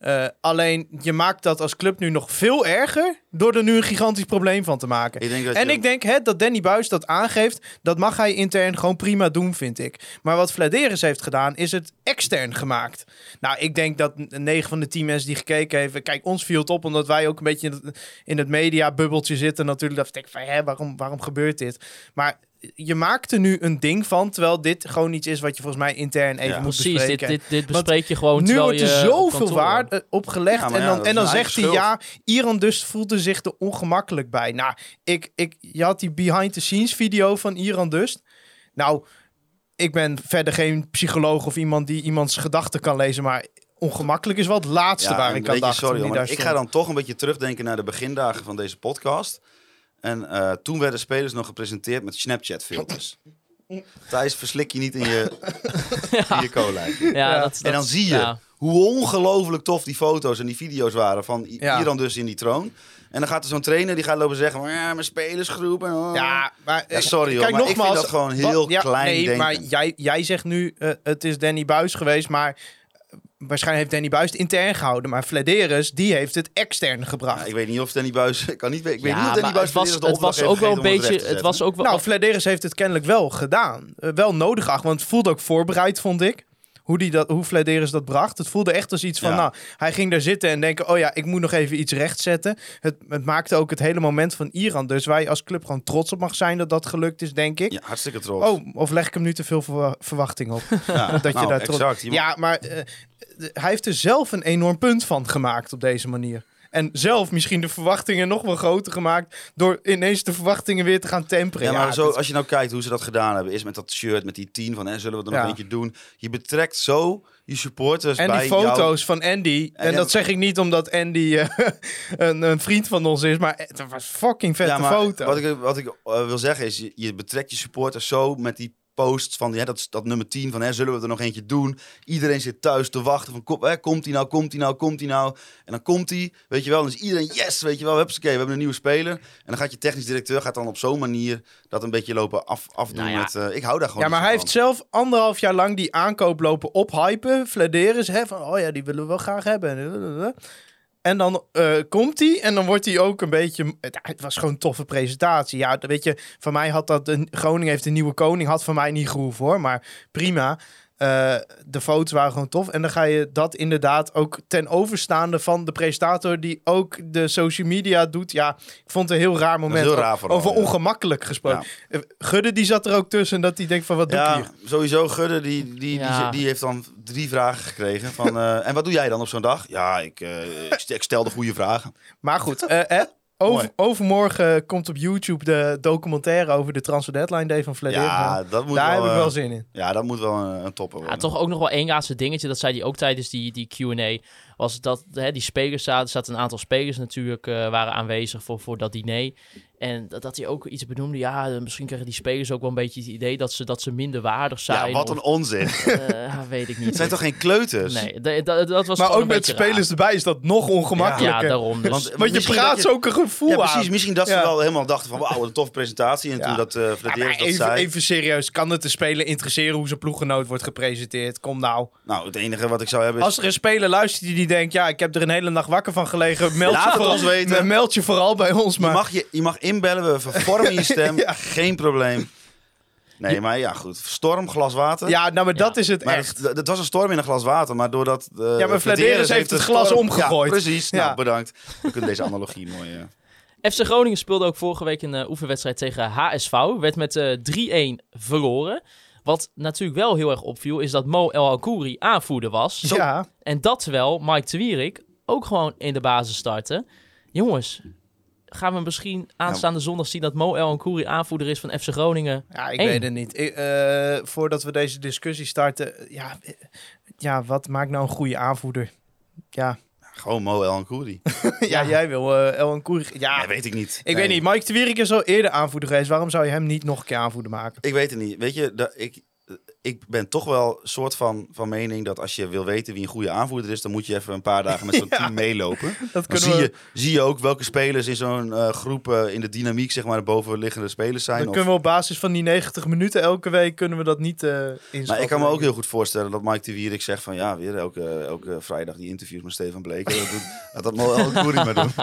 Eh, alleen, je maakt dat als club nu nog veel erger door er nu een gigantisch probleem van te maken. Ik En je- ik denk hè, dat Danny Buis dat aangeeft. Dat mag hij intern gewoon prima doen, vind ik. Maar wat Vladeris heeft gedaan, is het extern gemaakt. Nou, ik denk dat 9 van de 10 mensen die gekeken hebben... Kijk, ons viel het op omdat wij ook een beetje in het, in het mediabubbeltje zitten natuurlijk. Dat ik van, hè, waarom, waarom gebeurt dit? Maar je maakt er nu een ding van... terwijl dit gewoon iets is wat je volgens mij intern even Ja. moet Precies, dit, bespreken. dit, dit Want bespreek je gewoon Nu wordt er op zoveel kantoor waarde opgelegd. Ja, maar en dan, en dan zegt hij ja, Iran dus voelde zich er ongemakkelijk bij. Nou, ik, ik, je had die behind the scenes video van Iran dus. Nou, ik ben verder geen psycholoog of iemand die iemands gedachten kan lezen. Maar ongemakkelijk is wel het laatste Ja, waar ik aan dacht. sorry, maar ik ga dan toch een beetje terugdenken naar de begindagen van deze podcast. En eh, toen werden spelers nog gepresenteerd met Snapchat-filters. Thijs, verslik je niet in je, in je cola. Ja, Ja. Dat, En dan zie je ja. hoe ongelooflijk tof die foto's en die video's waren van Ja. Iran dus in die troon. En dan gaat er zo'n trainer die gaat lopen zeggen, maar ja, mijn spelersgroep en oh. Ja, maar Ja, sorry hoor, kijk, maar ik vind dat gewoon wat- heel ja, klein Nee, denken. maar jij, jij zegt nu, eh, het is Danny Buis geweest, maar waarschijnlijk heeft Danny Buis het intern gehouden. Maar Flederis, die heeft het extern gebracht. Ja, ik weet niet of Danny Buis, ik kan niet, ik weet Ja, niet of Danny Buis het was, het was ook wel een het beetje. Het was ook wel. Nou, Flederis heeft het kennelijk wel gedaan. Eh, wel nodig acht, want het voelde ook voorbereid, vond ik. Hoe, die dat, hoe Flederis dat bracht. Het voelde echt als iets van, Ja. nou, hij ging daar zitten en denken, oh ja, ik moet nog even iets rechtzetten. Het, het maakte ook het hele moment van Iran. Dus wij als club gewoon trots op mag zijn dat dat gelukt is, denk ik. Ja, hartstikke trots. Oh, of leg ik hem nu te veel verwa- verwachting op? ja. dat je nou, daar trots- exact. Je- Ja, maar eh, hij heeft er zelf een enorm punt van gemaakt op deze manier. En zelf misschien de verwachtingen nog wel groter gemaakt door ineens de verwachtingen weer te gaan temperen. Ja, maar zo, als je nou kijkt hoe ze dat gedaan hebben, is met dat shirt, met die tien van, hè, zullen we er nog Ja. eentje doen? Je betrekt zo je supporters en bij die foto's jou. van Andy. En dat zeg ik niet omdat Andy eh, een, een vriend van ons is, maar het was fucking vette Ja, maar foto. Wat ik, wat ik eh, wil zeggen is, je, je betrekt je supporters zo met die posts van hè, dat, dat nummer 10 van hè, zullen we er nog eentje doen? Iedereen zit thuis te wachten van kom, hè, komt hij nou, komt hij nou, komt hij nou? En dan komt hij, weet je wel, dan is iedereen yes, weet je wel, we hebben een nieuwe speler. En dan gaat je technisch directeur gaat dan op zo'n manier dat een beetje lopen af, afdoen Nou ja. met, eh, ik hou daar gewoon ja, maar hij van. heeft zelf anderhalf jaar lang die aankoop lopen ophypen. Flederis, hè, van oh ja, die willen we wel graag hebben. En dan eh, komt hij en dan wordt hij ook een beetje... Het, was gewoon een toffe presentatie. Ja, weet je, van mij had dat... Een, Groningen heeft een nieuwe koning, had van mij niet gehoeven hoor, maar prima. Eh, de foto's waren gewoon tof. En dan ga je dat inderdaad ook ten overstaande van de presentator die ook de social media doet. Ja, ik vond het een heel raar moment. heel raar vooral, Over ja. ongemakkelijk gesproken. Eh, Gudde die zat er ook tussen dat hij denkt van wat doe ik Ja, hier? sowieso Gudde, die, die, die, Ja. die, heeft dan drie vragen gekregen. Van, eh, en wat doe jij dan op zo'n dag? Ja, ik, eh, ik, st- ik stel de goede vragen. Maar goed, eh, eh, over, overmorgen komt op YouTube de documentaire over de Transfer Deadline Day van Flair. Ja, dat moet Daar wel, heb ik eh, wel zin in. Ja, dat moet wel een, een topper Ja, worden. toch ook nog wel één laatste dingetje. Dat zei hij ook tijdens die, die Q&A. Was dat hè, die spelers zaten. Er zaten een aantal spelers natuurlijk. eh, waren aanwezig voor, voor dat diner. En dat, dat hij ook iets benoemde. Ja, eh, misschien krijgen die spelers ook wel een beetje het idee dat ze, dat ze minder waardig zijn. ja, wat een of, onzin. eh, weet ik niet. Het zijn toch geen kleuters? Nee, dat, was Maar ook met spelers erbij is dat nog ongemakkelijker. Ja, daarom. Dus, Want- Want je praat dat je- zo ook een gevoel Ja, aan. precies. Misschien dat ze Ja. wel helemaal dachten van... Wauw, wat een toffe presentatie. En Ja. toen dat uh, Ja, maar dat even, zei... even serieus, kan het de speler interesseren hoe zijn ploeggenoot wordt gepresenteerd? Kom nou. Nou, het enige wat ik zou hebben is... Als er een speler luistert die denkt, ja, ik heb er een hele nacht wakker van gelegen, meld, Laat je, het vooral, ons weten. meld je vooral bij ons. je, Maar mag je, je mag inbellen, we vervormen je stem. Ja. Geen probleem. Nee, maar ja, goed. Storm, glas water. ja, nou, maar dat is het Maar echt. het, het was een storm in een glas water, maar doordat... Uh, Ja, maar Vladeris heeft het glas omgegooid. Ja, precies. Ja. Nou, bedankt. We kunnen deze analogie mooi... eh, FC Groningen speelde ook vorige week een eh, oefenwedstrijd tegen HSV. Werd met eh 3-1 verloren. Wat natuurlijk wel heel erg opviel, is dat Mo El Alkouri aanvoerder was. Ja, En dat terwijl Mike de Wierik ook gewoon in de basis startte. Jongens, gaan we misschien aanstaande zondag zien dat Mo El Alkouri aanvoerder is van FC Groningen? ja ik Eén. weet het niet. Ik, eh, voordat we deze discussie starten, ja, eh, ja, wat maakt nou een goede aanvoerder? Ja, gewoon Mo El Kouri. ja. jij wil eh El en Koer. Ja, Nee, weet ik niet. ik Nee. weet niet. Mike de Wierik is al eerder aanvoerder geweest. Waarom zou je hem niet nog een keer aanvoerder maken? Ik weet het niet. Weet je, dat, ik, ik ben toch wel soort van, van mening dat als je wil weten wie een goede aanvoerder is, dan moet je even een paar dagen met zo'n Ja. team meelopen. Dat Dan kunnen zie we, je, zie je ook welke spelers in zo'n eh, groep eh, in de dynamiek, zeg maar, de bovenliggende spelers zijn. dan Of- kunnen we op basis van die 90 minuten elke week kunnen we dat niet eh inschatten. maar ik kan me ook heel goed voorstellen dat Mike de Wierik zegt van ja, weer elke, elke vrijdag die interviews met Stefan Bleken. Dat, doet, dat dat Mo El Kouri maar doen.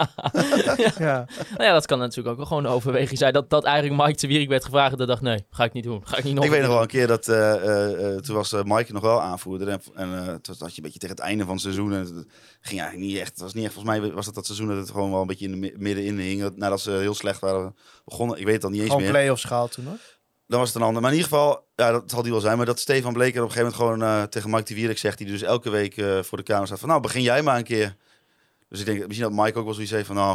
Ja. Nou ja, dat kan natuurlijk ook wel gewoon een overweging zijn. Dat, dat eigenlijk Mike de Wierik werd gevraagd en dat dacht, nee, ga ik niet doen. Ga ik niet nog Ik weet nog wel een keer dat eh, eh, toen was eh, Mike nog wel aanvoerder. En, en toen had je een beetje tegen het einde van het seizoen. En het ging eigenlijk niet echt. Het was niet echt. Volgens mij was dat dat seizoen dat het gewoon wel een beetje in de mi- middenin hing. dat- Nadat ze heel slecht waren begonnen. Ik weet het dan niet eens Gewoon meer. play-offs gehaald toen hoor. Dan was het een ander. Maar in ieder geval, ja, dat zal die wel zijn. Maar dat Stefan Bleker op een gegeven moment gewoon tegen Mike de Wierik zegt. Die dus elke week voor de kamer staat van nou, begin jij maar een keer. Dus ik denk misschien dat Mike ook wel zoiets heeft van nou,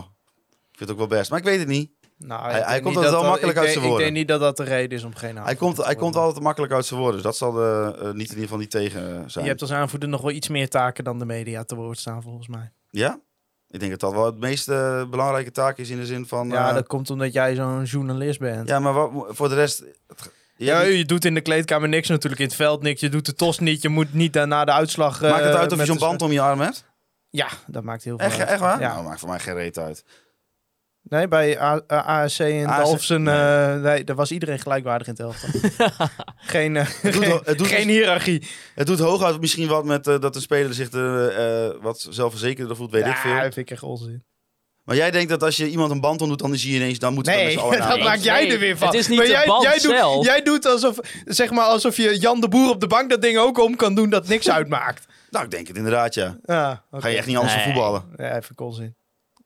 ik vind het ook wel best. Maar ik weet het niet. Nou, Hij- hij komt altijd wel makkelijk uit zijn Ik denk woorden. niet dat dat de reden is om geen Hij aanvoerder komt, te hij komt altijd makkelijk uit zijn woorden. Dus dat zal de, eh, niet in ieder geval niet tegen eh, zijn. Je hebt als aanvoerder nog wel iets meer taken dan de media te woord staan volgens mij. Ja? Ik denk dat dat wel het meest eh, belangrijke taak is in de zin van... Ja, eh, dat komt omdat jij zo'n journalist bent. ja maar wat, voor de rest... Ja, je- doet in de kleedkamer niks natuurlijk, in het veld niks. Je doet de tos niet, je moet niet daarna de uitslag... maakt het eh, uit of je zo'n band om je arm hebt? Ja, dat maakt heel veel Echt, uit. echt waar? Ja. Nou, maakt voor mij geen reet uit. Nee, bij A- ASC en Dalfsen, nee. eh, nee, daar was iedereen gelijkwaardig in het elftal. geen eh, doet geen, het doet dus- hiërarchie. Het doet hooguit misschien wat met eh, dat de speler zich wat zelfverzekerder voelt, weet ja, ik veel. dat vind ik echt onzin. Maar jij denkt dat als je iemand een band omdoet, dan zie je ineens, dan moet je Nee, met z'n allen dat maak jij Nee, er weer van. het is niet Maar de jij, band jij, doet, zelf. jij doet alsof, zeg maar, alsof je Jan de Boer op de bank dat ding ook om kan doen, dat niks uitmaakt. Nou, ik denk het inderdaad, ja. Ja, oké. Ga je echt niet anders Nee. voetballen? Ja, even onzin.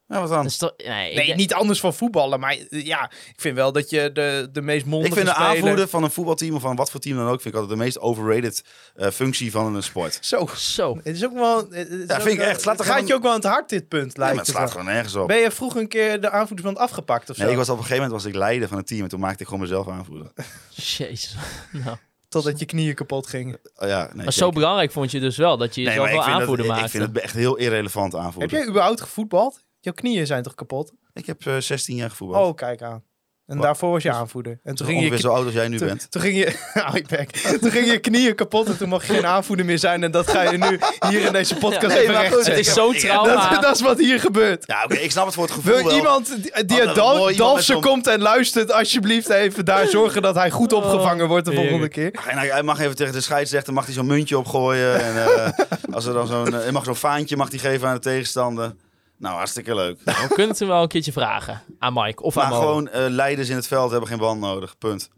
Ja, wat dan? Toch- nee, Nee, ik- niet anders van voetballen, maar ja, ik vind wel dat je de, de meest mondige Ik vind de speler- aanvoerder van een voetbalteam of van wat voor team dan ook, vind ik altijd de meest overrated eh, functie van een sport. Zo, Zo. het is ook wel... Het is Ja, ook vind ik wel- echt. Slaat Het gaat gewoon- je ook wel aan het hart, dit punt, Ja, maar lijkt het het slaat wel. gewoon nergens op. Ben je vroeger een keer de aanvoerdersband afgepakt of zo? Nee, ik was op een gegeven moment was ik leider van het team en toen maakte ik gewoon mezelf aanvoerder. Jezus. Nou. Totdat je knieën kapot gingen. Oh, ja, nee, Maar zo belangrijk vond je dus wel, dat je Nee, jezelf maar ik wel vind, aanvoerder maakte. ik vind het echt heel irrelevant Heb aanvoerder. jij überhaupt gevoetbald? Jouw knieën zijn toch kapot? Ik heb eh, 16 jaar gevoetbald. Oh, kijk aan. En Wat? daarvoor was je aanvoerder. En toen ging, je, zo oud als jij nu toen, bent. toen ging je... Bek. toen ging je knieën kapot en toen mag je geen aanvoerder meer zijn. En dat ga je nu hier in deze podcast Nee, goed, rechtzetten. Het is heb- trauma. Dat, dat is wat hier gebeurt. Ja, oké, ik snap het voor het gevoel Wil wel. iemand die, uit Dal- zo'n- komt en luistert, alsjeblieft even daar zorgen dat hij goed opgevangen wordt de volgende keer. En hij, hij mag even tegen de scheidsrechter mag hij zo'n muntje opgooien. En eh, als er dan zo'n, eh, hij mag zo'n faantje mag hij geven aan de tegenstander. Nou, hartstikke leuk. We kunnen het hem wel een keertje vragen aan Mike of Maar aan Mo. gewoon eh, leiders in het veld hebben geen band nodig. Punt.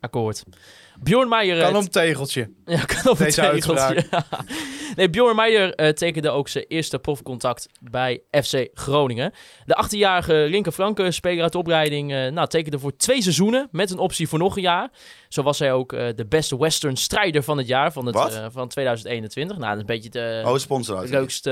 Akkoord. Bjorn Meijer... Kan om tegeltje. Ja, kan op Deze een tegeltje. nee, Bjorn Meijer eh, tekende ook zijn eerste profcontact bij FC Groningen. De 18-jarige linkerflanken-speler uit de opleiding eh, nou, tekende voor twee seizoenen met een optie voor nog een jaar. Zo was hij ook eh, de beste western strijder van het jaar van, het, van 2021. Nou, dat is een beetje de Oh, sponsor uit. leukste,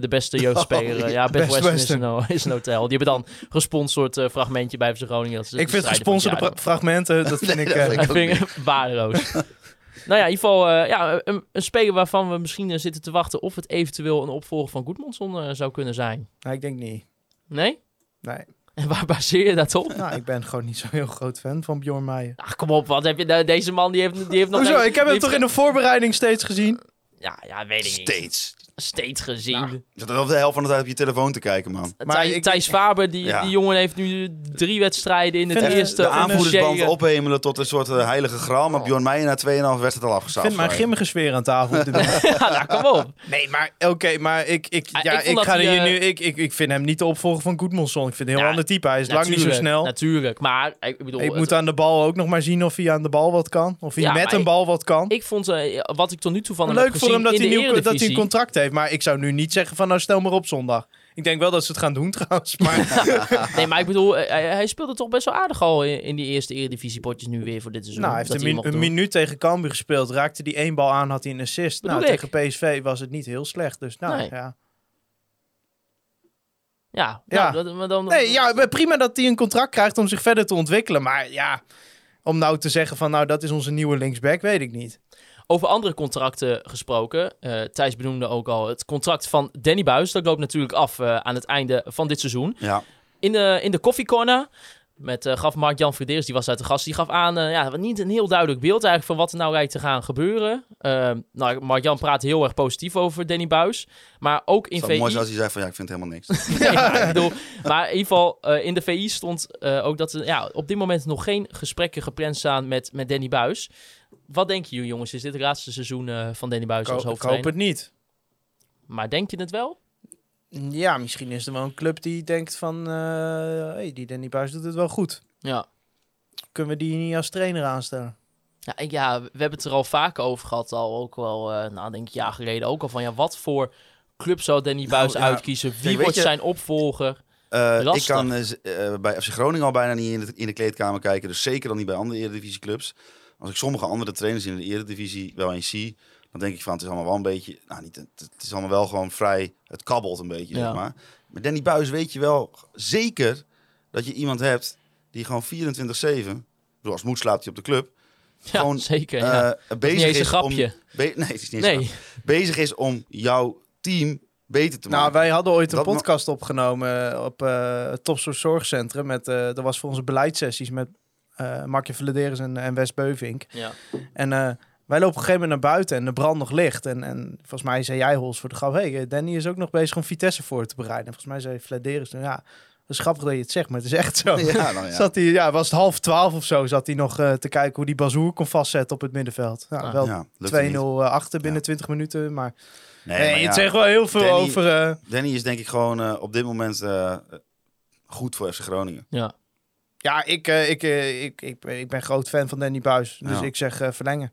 de beste jeugdspeler. Oh, ja, Best, Best Western, Western. Is, een, is een hotel. Die hebben dan gesponsord eh, fragmentje bij FC Groningen. Dat is de Ik vind gesponsorde fragmenten, dat vind Nee, ik... dat eh, vind ik Dat vind ik waardeloos. nou ja, in ieder geval eh, ja, een, een speler waarvan we misschien eh, zitten te wachten of het eventueel een opvolger van Goedmondson eh, zou kunnen zijn. nou, ik denk niet. Nee? Nee. En waar baseer je dat op? Nou, ik ben gewoon niet zo'n heel groot fan van Bjorn Meijer. Ach, kom op, wat heb je nou? Deze man die heeft, die heeft nog... Hoezo? Ik heb hem toch in de voorbereiding steeds gezien? Ja, ja, weet ik niet. Steeds. Steeds gezien. Je zat er wel de helft van de tijd op je telefoon te kijken, man. Maar Thij- ik- Thijs Faber, die, Ja. die jongen heeft nu drie wedstrijden in het Vind- eerste De aanvoerdersband ophemelen tot een soort eh, heilige graal. Maar Bjorn Meijer na 2,5 wedstrijd al Ik afgezaagd. vind mijn grimmige sfeer aan tafel. ja, nou, kom op. nee, maar oké, maar ik, ik, Ah, ja, ik ik, ga hij, hier eh, nu, ik, ik, ik vind hem niet de opvolger van Goedmondson. Ik vind hem een heel Ja, ander type. Hij is lang niet zo snel. Natuurlijk, maar ik bedoel... Ik het- moet aan de bal ook nog maar zien of hij aan de bal wat kan. Of hij Ja, met een ik- bal wat kan. Ik vond, eh, wat ik tot nu toe van hem Leuk heb voor gezien hem dat hij, de nieuw, dat hij een contract heeft. Maar ik zou nu niet zeggen van nou stel maar op zondag. Ik denk wel dat ze het gaan doen trouwens. Maar Nee, maar ik bedoel, eh, hij, hij speelde toch best wel aardig al in, in die eerste eredivisiepotjes nu weer voor dit seizoen. nou, hij heeft een, min- minuut tegen Cambuur gespeeld. Raakte die één bal aan, had hij een assist. Nou, tegen PSV was het niet heel slecht. Dus nou, Nee. ja. Ja, Ja. Nou, dat, maar dan, Nee, ja, prima dat hij een contract krijgt om zich verder te ontwikkelen. Maar ja, om nou te zeggen van nou dat is onze nieuwe linksback, weet ik niet. Over andere contracten gesproken. eh Thijs benoemde ook al het contract van Danny Buis. Dat loopt natuurlijk af eh, aan het einde van dit seizoen. Ja. In de, in de koffiecorner met, eh, gaf Mark-Jan Verdeers, die was uit de gast, die gaf aan, eh, ja, niet een heel duidelijk beeld eigenlijk van wat er nou lijkt te gaan gebeuren. Eh, nou, Mark-Jan praat heel erg positief over Danny Buis. Maar ook in VI... mooi als hij zei van ja, ik vind helemaal niks. Nee, maar ik bedoel, maar in ieder geval, eh, in de VI stond eh, ook dat er ja, op dit moment nog geen gesprekken gepland staan met, met Danny Buis. Wat denken jullie jongens? Is dit het laatste seizoen eh, van Danny Buis als ho- ik hoop hoofdtrainer? het niet. Maar denk je het wel? Ja, misschien is er wel een club die denkt van... eh hey, die Danny Buis doet het wel goed. Ja. Kunnen we die niet als trainer aanstellen? Ja, ja, we hebben het er al vaak over gehad, al ook wel, eh, nou denk ik, een jaar geleden ook al van, ja, wat voor club zou Danny Buis ja. uitkiezen? Wie wordt je- zijn opvolger? Eh, ik kan bij FC Groningen al bijna niet in de, in de kleedkamer kijken. Dus zeker dan niet bij andere Eredivisieclubs. Als ik sommige andere trainers in de Eredivisie wel eens zie... dan denk ik van het is allemaal wel een beetje... Nou, niet, het, is allemaal wel gewoon vrij... Het kabbelt een beetje, Ja. zeg maar. Met Danny Buis weet je wel zeker dat je iemand hebt... die gewoon 24-7... ik bedoel, Als het moet slaapt hij op de club. Ja, Gewoon, zeker. eh, ja. bezig Niet eens een is grapje. Om, be- nee, het is niet Nee, grap. Bezig is om jouw team beter te Nou, maken. wij hadden ooit een Dat podcast opgenomen op eh het Topsoort Zorgcentrum. Met, eh, dat was voor onze beleidssessies met eh Markje Vladeres en, en Wes Beuvink. ja. En eh, wij lopen op een gegeven moment naar buiten en de brand nog licht. En, en volgens mij zei jij, Hols, voor de grap... hey, Danny is ook nog bezig om Vitesse voor te bereiden. En volgens mij zei Vladeres, nou ja, dat is grappig dat je het zegt, maar het is echt zo. Ja, nou ja. Zat hij, ja, was het half twaalf of zo, zat hij nog eh, te kijken hoe die Bazoer kon vastzetten op het middenveld. Nou, Ah. wel Ja, lukt 2-0 niet. achter binnen Ja. 20 minuten, maar... Nee, Nee, maar ja, het zegt wel heel veel Danny- over... eh, Danny is denk ik gewoon eh, op dit moment eh, goed voor FC Groningen. ja. Ja, ik, eh, ik, eh, ik, ik, ik ben groot fan van Danny Buis. Dus Ja. ik zeg eh, verlengen.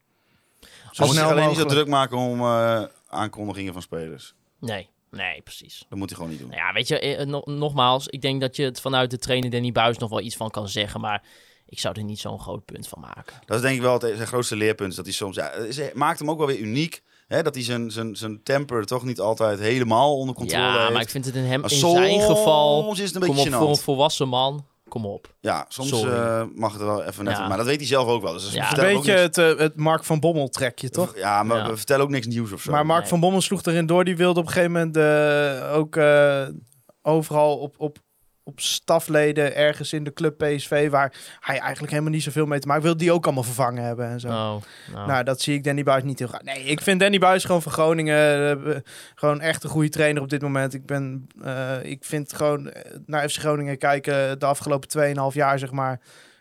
Hij snel alleen niet zo druk maken om eh, aankondigingen van spelers. Nee, nee, precies. Dat moet hij gewoon niet doen. Nou ja, weet je, eh, no- nogmaals, ik denk dat je het vanuit de trainer Danny Buis nog wel iets van kan zeggen, maar ik zou er niet zo'n groot punt van maken. Dat is denk ik wel het, zijn grootste leerpunt. is Dat hij soms ja, het maakt hem ook wel weer uniek. Hè, dat hij zijn, zijn, zijn temper toch niet altijd helemaal onder controle ja, heeft. maar ik vind het in hem, in zijn geval, is het een kom op, beetje voor een volwassen man, kom op. Ja, soms eh, mag het wel even net. Ja. Maar dat weet hij zelf ook wel. Dus Ja, we Een vertellen ook beetje niks- het, eh, het Mark van Bommel trekje, toch? Ja, maar Ja. we vertellen ook niks nieuws of zo. Maar Mark Nee. van Bommel sloeg erin door. Die wilde op een gegeven moment eh, ook eh, overal op, op, op stafleden ergens in de club PSV... waar hij eigenlijk helemaal niet zoveel mee te maken... wilde die ook allemaal vervangen hebben en zo. Oh, nou. Nou, dat zie ik Danny Buis niet heel graag. Nee, ik vind Danny Buis gewoon van Groningen eh, gewoon echt een goede trainer op dit moment. Ik ben, eh, ik vind gewoon eh, naar FC Groningen kijken de afgelopen 2,5 jaar, zeg maar.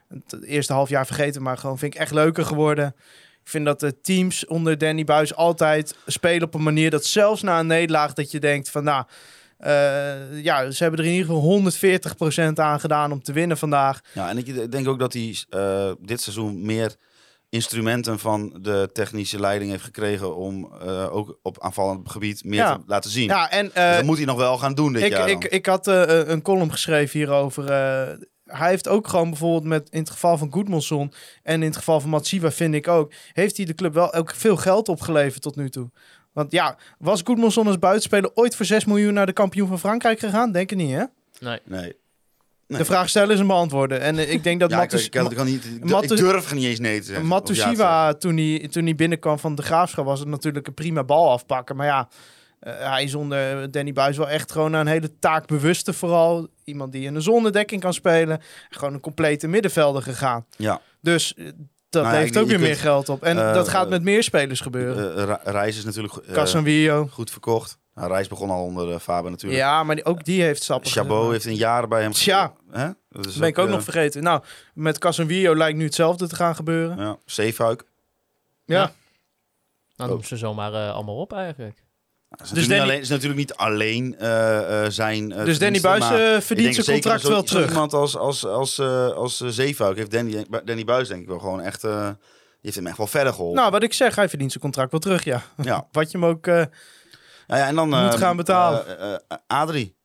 Het eerste half jaar vergeten, maar gewoon vind ik echt leuker geworden. Ik vind dat de teams onder Danny Buis altijd spelen op een manier dat zelfs na een nederlaag dat je denkt van nou, Eh, ja, ze hebben er in ieder geval 140% aan gedaan om te winnen vandaag. Ja, en ik denk ook dat hij eh, dit seizoen meer instrumenten van de technische leiding heeft gekregen om eh, ook op aanvallend gebied meer Ja. te laten zien. Ja, en Dus dat moet hij nog wel gaan doen dit ik, jaar dan. ik, ik had een column geschreven hierover. hij heeft ook gewoon bijvoorbeeld met, in het geval van Goedmanson en in het geval van Matsiwa vind ik ook, heeft hij de club wel ook veel geld opgeleverd tot nu toe. Want ja, was Goedmanson als buitenspeler ooit voor 6 miljoen naar de kampioen van Frankrijk gegaan? Denk ik niet, hè? Nee. nee. Nee. De vraag stellen is een beantwoorden. En eh, ik denk dat ja, ik, Matus- ik, kan- ik kan niet, ik, durf niet eens nee te zeggen. of ja te zeggen. Matusiwa, toen hij, toen hij binnenkwam van de Graafschap, was het natuurlijk een prima bal afpakken. Maar ja, eh, hij is onder Danny Buis wel echt gewoon een hele taakbewuste vooral. Iemand die in de zonnedekking kan spelen. Gewoon een complete middenvelder gegaan. Ja. Dus eh, dat Nou ja, levert ik- ook weer meer geld op. En eh, dat gaat eh, met meer spelers gebeuren. Eh, Ra- Reis is natuurlijk uh, Casemiro. goed verkocht. Nou, Reis begon al onder uh, Faber natuurlijk. Ja, maar die- ook die heeft stappen Chabot heeft in jaren bij hem Tja. Hè? Dat is ben ik ook eh, nog vergeten. Nou, met Casemiro lijkt nu hetzelfde te gaan gebeuren. Ja, Zeefuik. Ja. Dan Oh. noemen ze zomaar eh, allemaal op eigenlijk. Dat is, Dus natuurlijk, Danny- niet alleen, is natuurlijk niet alleen eh, eh, zijn. eh, dus Danny Buis verdient zijn contract wel terug. Iemand als, als, als, als Zeefuik heeft Danny, Danny Buis denk ik wel gewoon echt. die heeft hem echt wel verder geholpen. Nou, wat ik zeg, hij verdient zijn contract wel terug, ja. ja. Wat je hem ook... Nou ja, en dan, Moet gaan betalen. Adrie.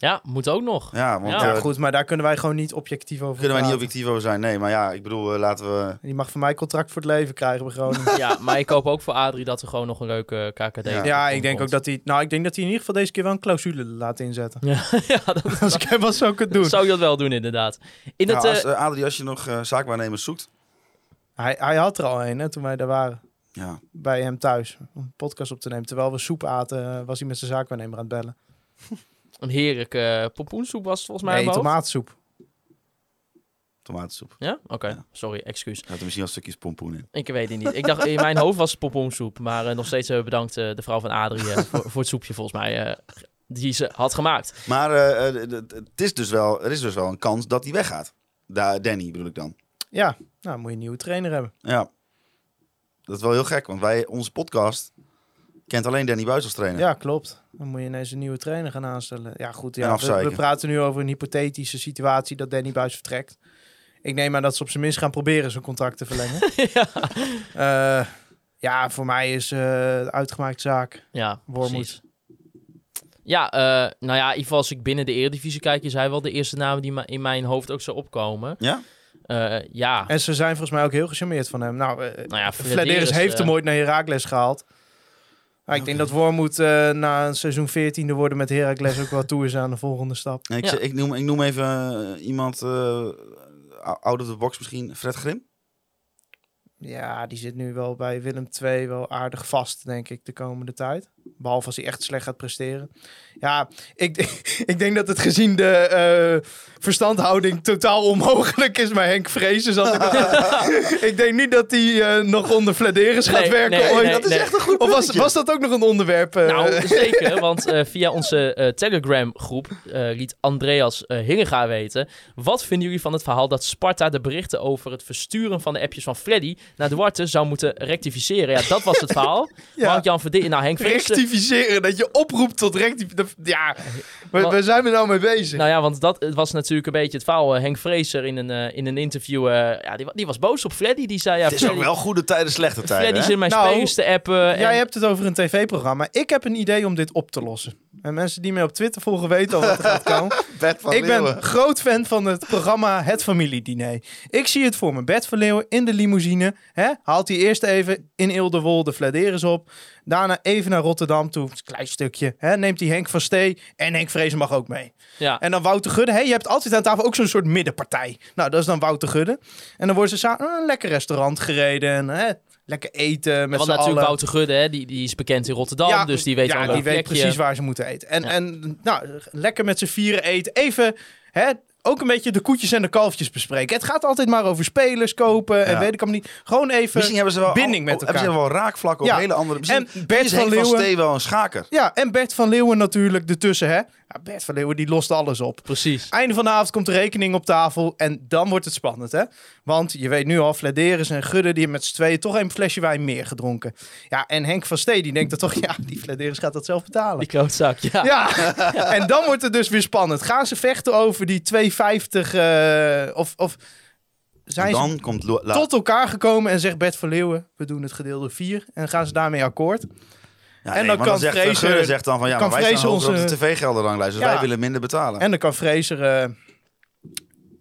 Ja, moet ook nog. Ja, want Ja. Eh, goed, maar daar kunnen wij gewoon niet objectief over kunnen wij niet objectief over zijn. Nee, maar ja, ik bedoel, eh, laten we. Die mag van mij contract voor het leven krijgen bij Groningen. Ja, maar ik hoop ook voor Adrie dat er gewoon nog een leuke KKD Ja. ja, ik denk ook dat hij... Nou, ik denk dat hij in ieder geval deze keer wel een clausule laat inzetten. Ja, ja dat Als ik hem was, zou ik het doen. zou je dat wel doen inderdaad. In Nou, het, eh, als, Adrie, als je nog zaakwaarnemers zoekt. Hij, hij had er al een, hè, toen wij daar waren. Ja, Bij hem thuis. Om een podcast op te nemen. Terwijl we soep aten, was hij met zijn zaakwaarnemer aan het bellen. een heerlijke pompoensoep was het volgens mij. Nee, hoofd. tomatensoep. tomatensoep. Ja? Oké, Ja. sorry, excuus. Er zaten misschien wel stukjes pompoen in. Ik weet het niet. Ik dacht, in mijn hoofd was het pompoensoep. Maar eh, nog steeds eh, bedankt eh, de vrouw van Adrie eh, voor, voor het soepje volgens mij. eh, die ze had gemaakt. Maar eh, eh, het is dus wel, er is dus wel een kans dat hij weggaat. Da Danny bedoel ik dan. Ja, nou moet je een nieuwe trainer hebben. Ja. Dat is wel heel gek, want wij, onze podcast kent alleen Danny Buis als trainer. Ja, klopt. Dan moet je ineens een nieuwe trainer gaan aanstellen. Ja, goed. Ja, we, praten nu over een hypothetische situatie dat Danny Buis vertrekt. Ik neem aan dat ze op zijn minst gaan proberen zijn contract te verlengen. ja. ja, voor mij is eh uitgemaakt zaak. Ja, Wormoed. Ja, eh, nou ja, in ieder geval als ik binnen de Eredivisie kijk, is hij wel de eerste naam die in mijn hoofd ook zou opkomen. Ja? Eh, ja, En ze zijn volgens mij ook heel gecharmeerd van hem. Nou, eh nou ja, Flederis heeft eh, hem ooit naar Herakles gehaald. Nou, ik denk dat Wormoed eh, na een seizoen 14e worden met Herakles ook wel toe is aan de volgende stap. Ik, Ja. ik, noem, ik noem even eh, iemand uh, out of the box misschien. Fred Grim? Ja, die zit nu wel bij Willem II wel aardig vast, denk ik, de komende tijd. Behalve als hij echt slecht gaat presteren. Ja, ik, ik denk dat het gezien de eh, verstandhouding totaal onmogelijk is. Maar Henk Vrezen zat ik, ik denk niet dat hij eh, nog onder Flederis gaat Nee, werken nee, ooit. nee, dat is nee. echt een goed Of was, was dat ook nog een onderwerp? eh? Nou, zeker, want eh, via onze eh, Telegram-groep eh, liet Andreas Hingega weten. Wat vinden jullie van het verhaal dat Sparta de berichten over het versturen van de appjes van Freddy naar Duarte zou moeten rectificeren? Ja, dat was het verhaal. Ja. Mark-Jan Verdien, nou Henk Vrezen... Rectificeren, dat je oproept tot rectificeren. Ja, waar, waar zijn we nou mee bezig? Nou ja, want dat het was natuurlijk een beetje het verhaal. Eh, Henk Vrezer in een, eh, in een interview, eh, ja, die, die was boos op Freddy. Die zei, ja, Het is ook wel goede tijden, slechte tijden. Freddy hè? zit mijn Nou, spelers te appen. en- Jij hebt het over een tv-programma. Ik heb een idee om dit op te lossen. En mensen die mij op Twitter volgen weten al wat er gaat komen. Bert van ik ben Leeuwen. groot fan van het programma Het Familiediner. Ik zie het voor me. Bert van Leeuwen in de limousine. Hè? Haalt hij eerst even in Ilderwol de Flederis op. Daarna even naar Rotterdam toe. Een klein stukje. Hè? Neemt hij Henk van Stee. En Henk Vrezen mag ook mee. ja. En dan Wouter Gudde. Hè? Je hebt altijd aan tafel ook zo'n soort middenpartij. Nou, dat is dan Wouter Gudde. En dan worden ze samen een lekker restaurant gereden. En, hè? Lekker eten met Want z'n natuurlijk allen. Wouter Gudde, hè, die, die is bekend in Rotterdam, dus die weet ja, die weet plekje. precies waar ze moeten eten. En, Ja. en nou, lekker met z'n vieren eten. Even hè, ook een beetje de koetjes en de kalfjes bespreken. Het gaat altijd maar over spelers kopen en Ja. weet ik allemaal niet. Gewoon even Misschien hebben ze wel, binding met al- elkaar. Hebben ze wel raakvlakken Ja. op hele andere... Misschien En Bert is van van Leeuwen- Stee wel een schaker. Ja, en Bert van Leeuwen natuurlijk ertussen, hè. Ja, Bert van Leeuwen, die lost alles op. Precies. Einde van de avond komt de rekening op tafel en dan wordt het spannend, hè? Want je weet nu al, Flederis en Gudde, die hebben met z'n tweeën toch een flesje wijn meer gedronken. Ja, en Henk van Stee, die denkt dat toch, ja, die Flederis gaat dat zelf betalen. Die klootzak, ja. Ja, en dan wordt het dus weer spannend. Gaan ze vechten over die 2,50 eh of, of zijn ze Dan komt... Tot elkaar gekomen en zegt Bert van Leeuwen, we doen het gedeelde 4 en gaan ze daarmee akkoord? Ja, en nee, dan kan zegt, Fraser- Geuren zegt dan van ja, kan maar wij staan Fraser hoger op onze- de tv-geldenranglijst, dus Ja. wij willen minder betalen. En dan kan Fraser eh,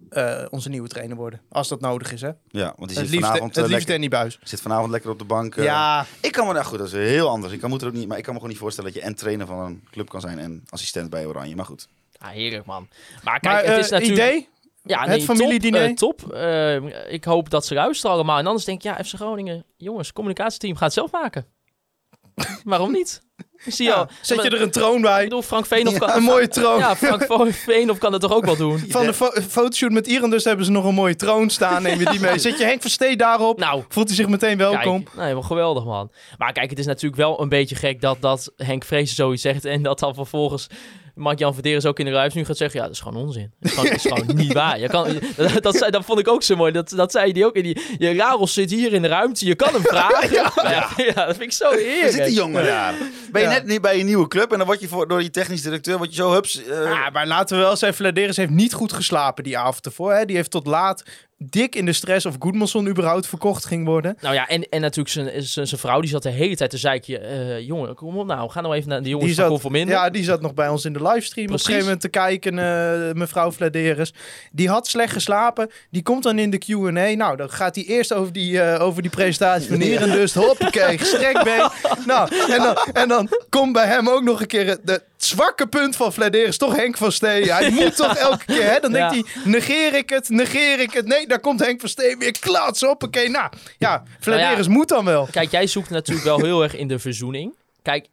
eh, onze nieuwe trainer worden, als dat nodig is, hè? ja, want die Het zit liefst, vanavond, het eh, liefst lekker, Danny Buis. zit vanavond lekker op de bank. eh. ja, Ik kan me, nou goed, dat is heel anders. Ik kan, moet er ook niet, maar ik kan me gewoon niet voorstellen dat je en trainer van een club kan zijn en assistent bij Oranje. Maar goed. Ah, heerlijk, man. Maar kijk, maar het is eh, natuurlijk... idee? Ja, Het nee, familiediner? Top. eh, top. Eh, ik hoop dat ze luisteren allemaal. En anders denk ik, ja, FC Groningen, jongens, communicatieteam gaat het zelf maken. Waarom niet? Ik zie Ja, al. zet je er een troon Ik bij? bedoel, Frank Veenhoff kan... Een mooie troon. Ja, Frank Veenhoff kan het toch ook wel doen? Van de fo- fotoshoot met Iran dus hebben ze nog een mooie troon staan. Neem je die mee. Zet je Henk Verstee daarop? Nou, Voelt hij zich meteen welkom? Kijk, nee, maar geweldig man. Maar kijk, het is natuurlijk wel een beetje gek dat, dat Henk Vrezen zoiets zegt en dat dan vervolgens Mark-Jan Verderes ook in de ruimte nu gaat zeggen, ja, dat is gewoon onzin. Dat is gewoon, dat is gewoon niet waar. Je kan, dat, dat, zei, dat vond ik ook zo mooi. Dat, dat zei hij ook in die, je Ramos zit hier in de ruimte, je kan hem vragen. Ja, ja, dat vind ik zo Waar heerlijk. zit die jongen daar? Ben je Ja. net niet bij je nieuwe club en dan word je voor, door die technisch directeur word je zo hups. eh, Ja, maar laten we wel zeggen, Vladeris heeft niet goed geslapen die avond ervoor. Hè? Die heeft tot laat dik in de stress of Goedmanson überhaupt verkocht ging worden. Nou ja, en, en natuurlijk zijn, zijn, zijn vrouw, die zat de hele tijd te zeiken. eh jongen, kom op nou, ga nou even naar de jongens Die van Conforminder. ja, die zat nog bij ons in de livestream op een Precies. gegeven moment te kijken, eh, mevrouw Vladeris. Die had slecht geslapen. Die komt dan in de Q&A. Nou, dan gaat hij eerst over die, eh, over die presentatie van Nieren. Dus hoppakee, gestrekt been. Nou, en dan, en dan komt bij hem ook nog een keer het, het zwakke punt van Vladeris. Toch Henk van Steen. Hij moet toch elke keer, hè? Dan denkt Ja. hij, negeer ik het, negeer ik het. Nee, daar komt Henk van Steen weer klats, hoppakee. Nou, ja, Vladeris moet dan wel. Kijk, jij zoekt natuurlijk wel heel erg in de verzoening. Kijk,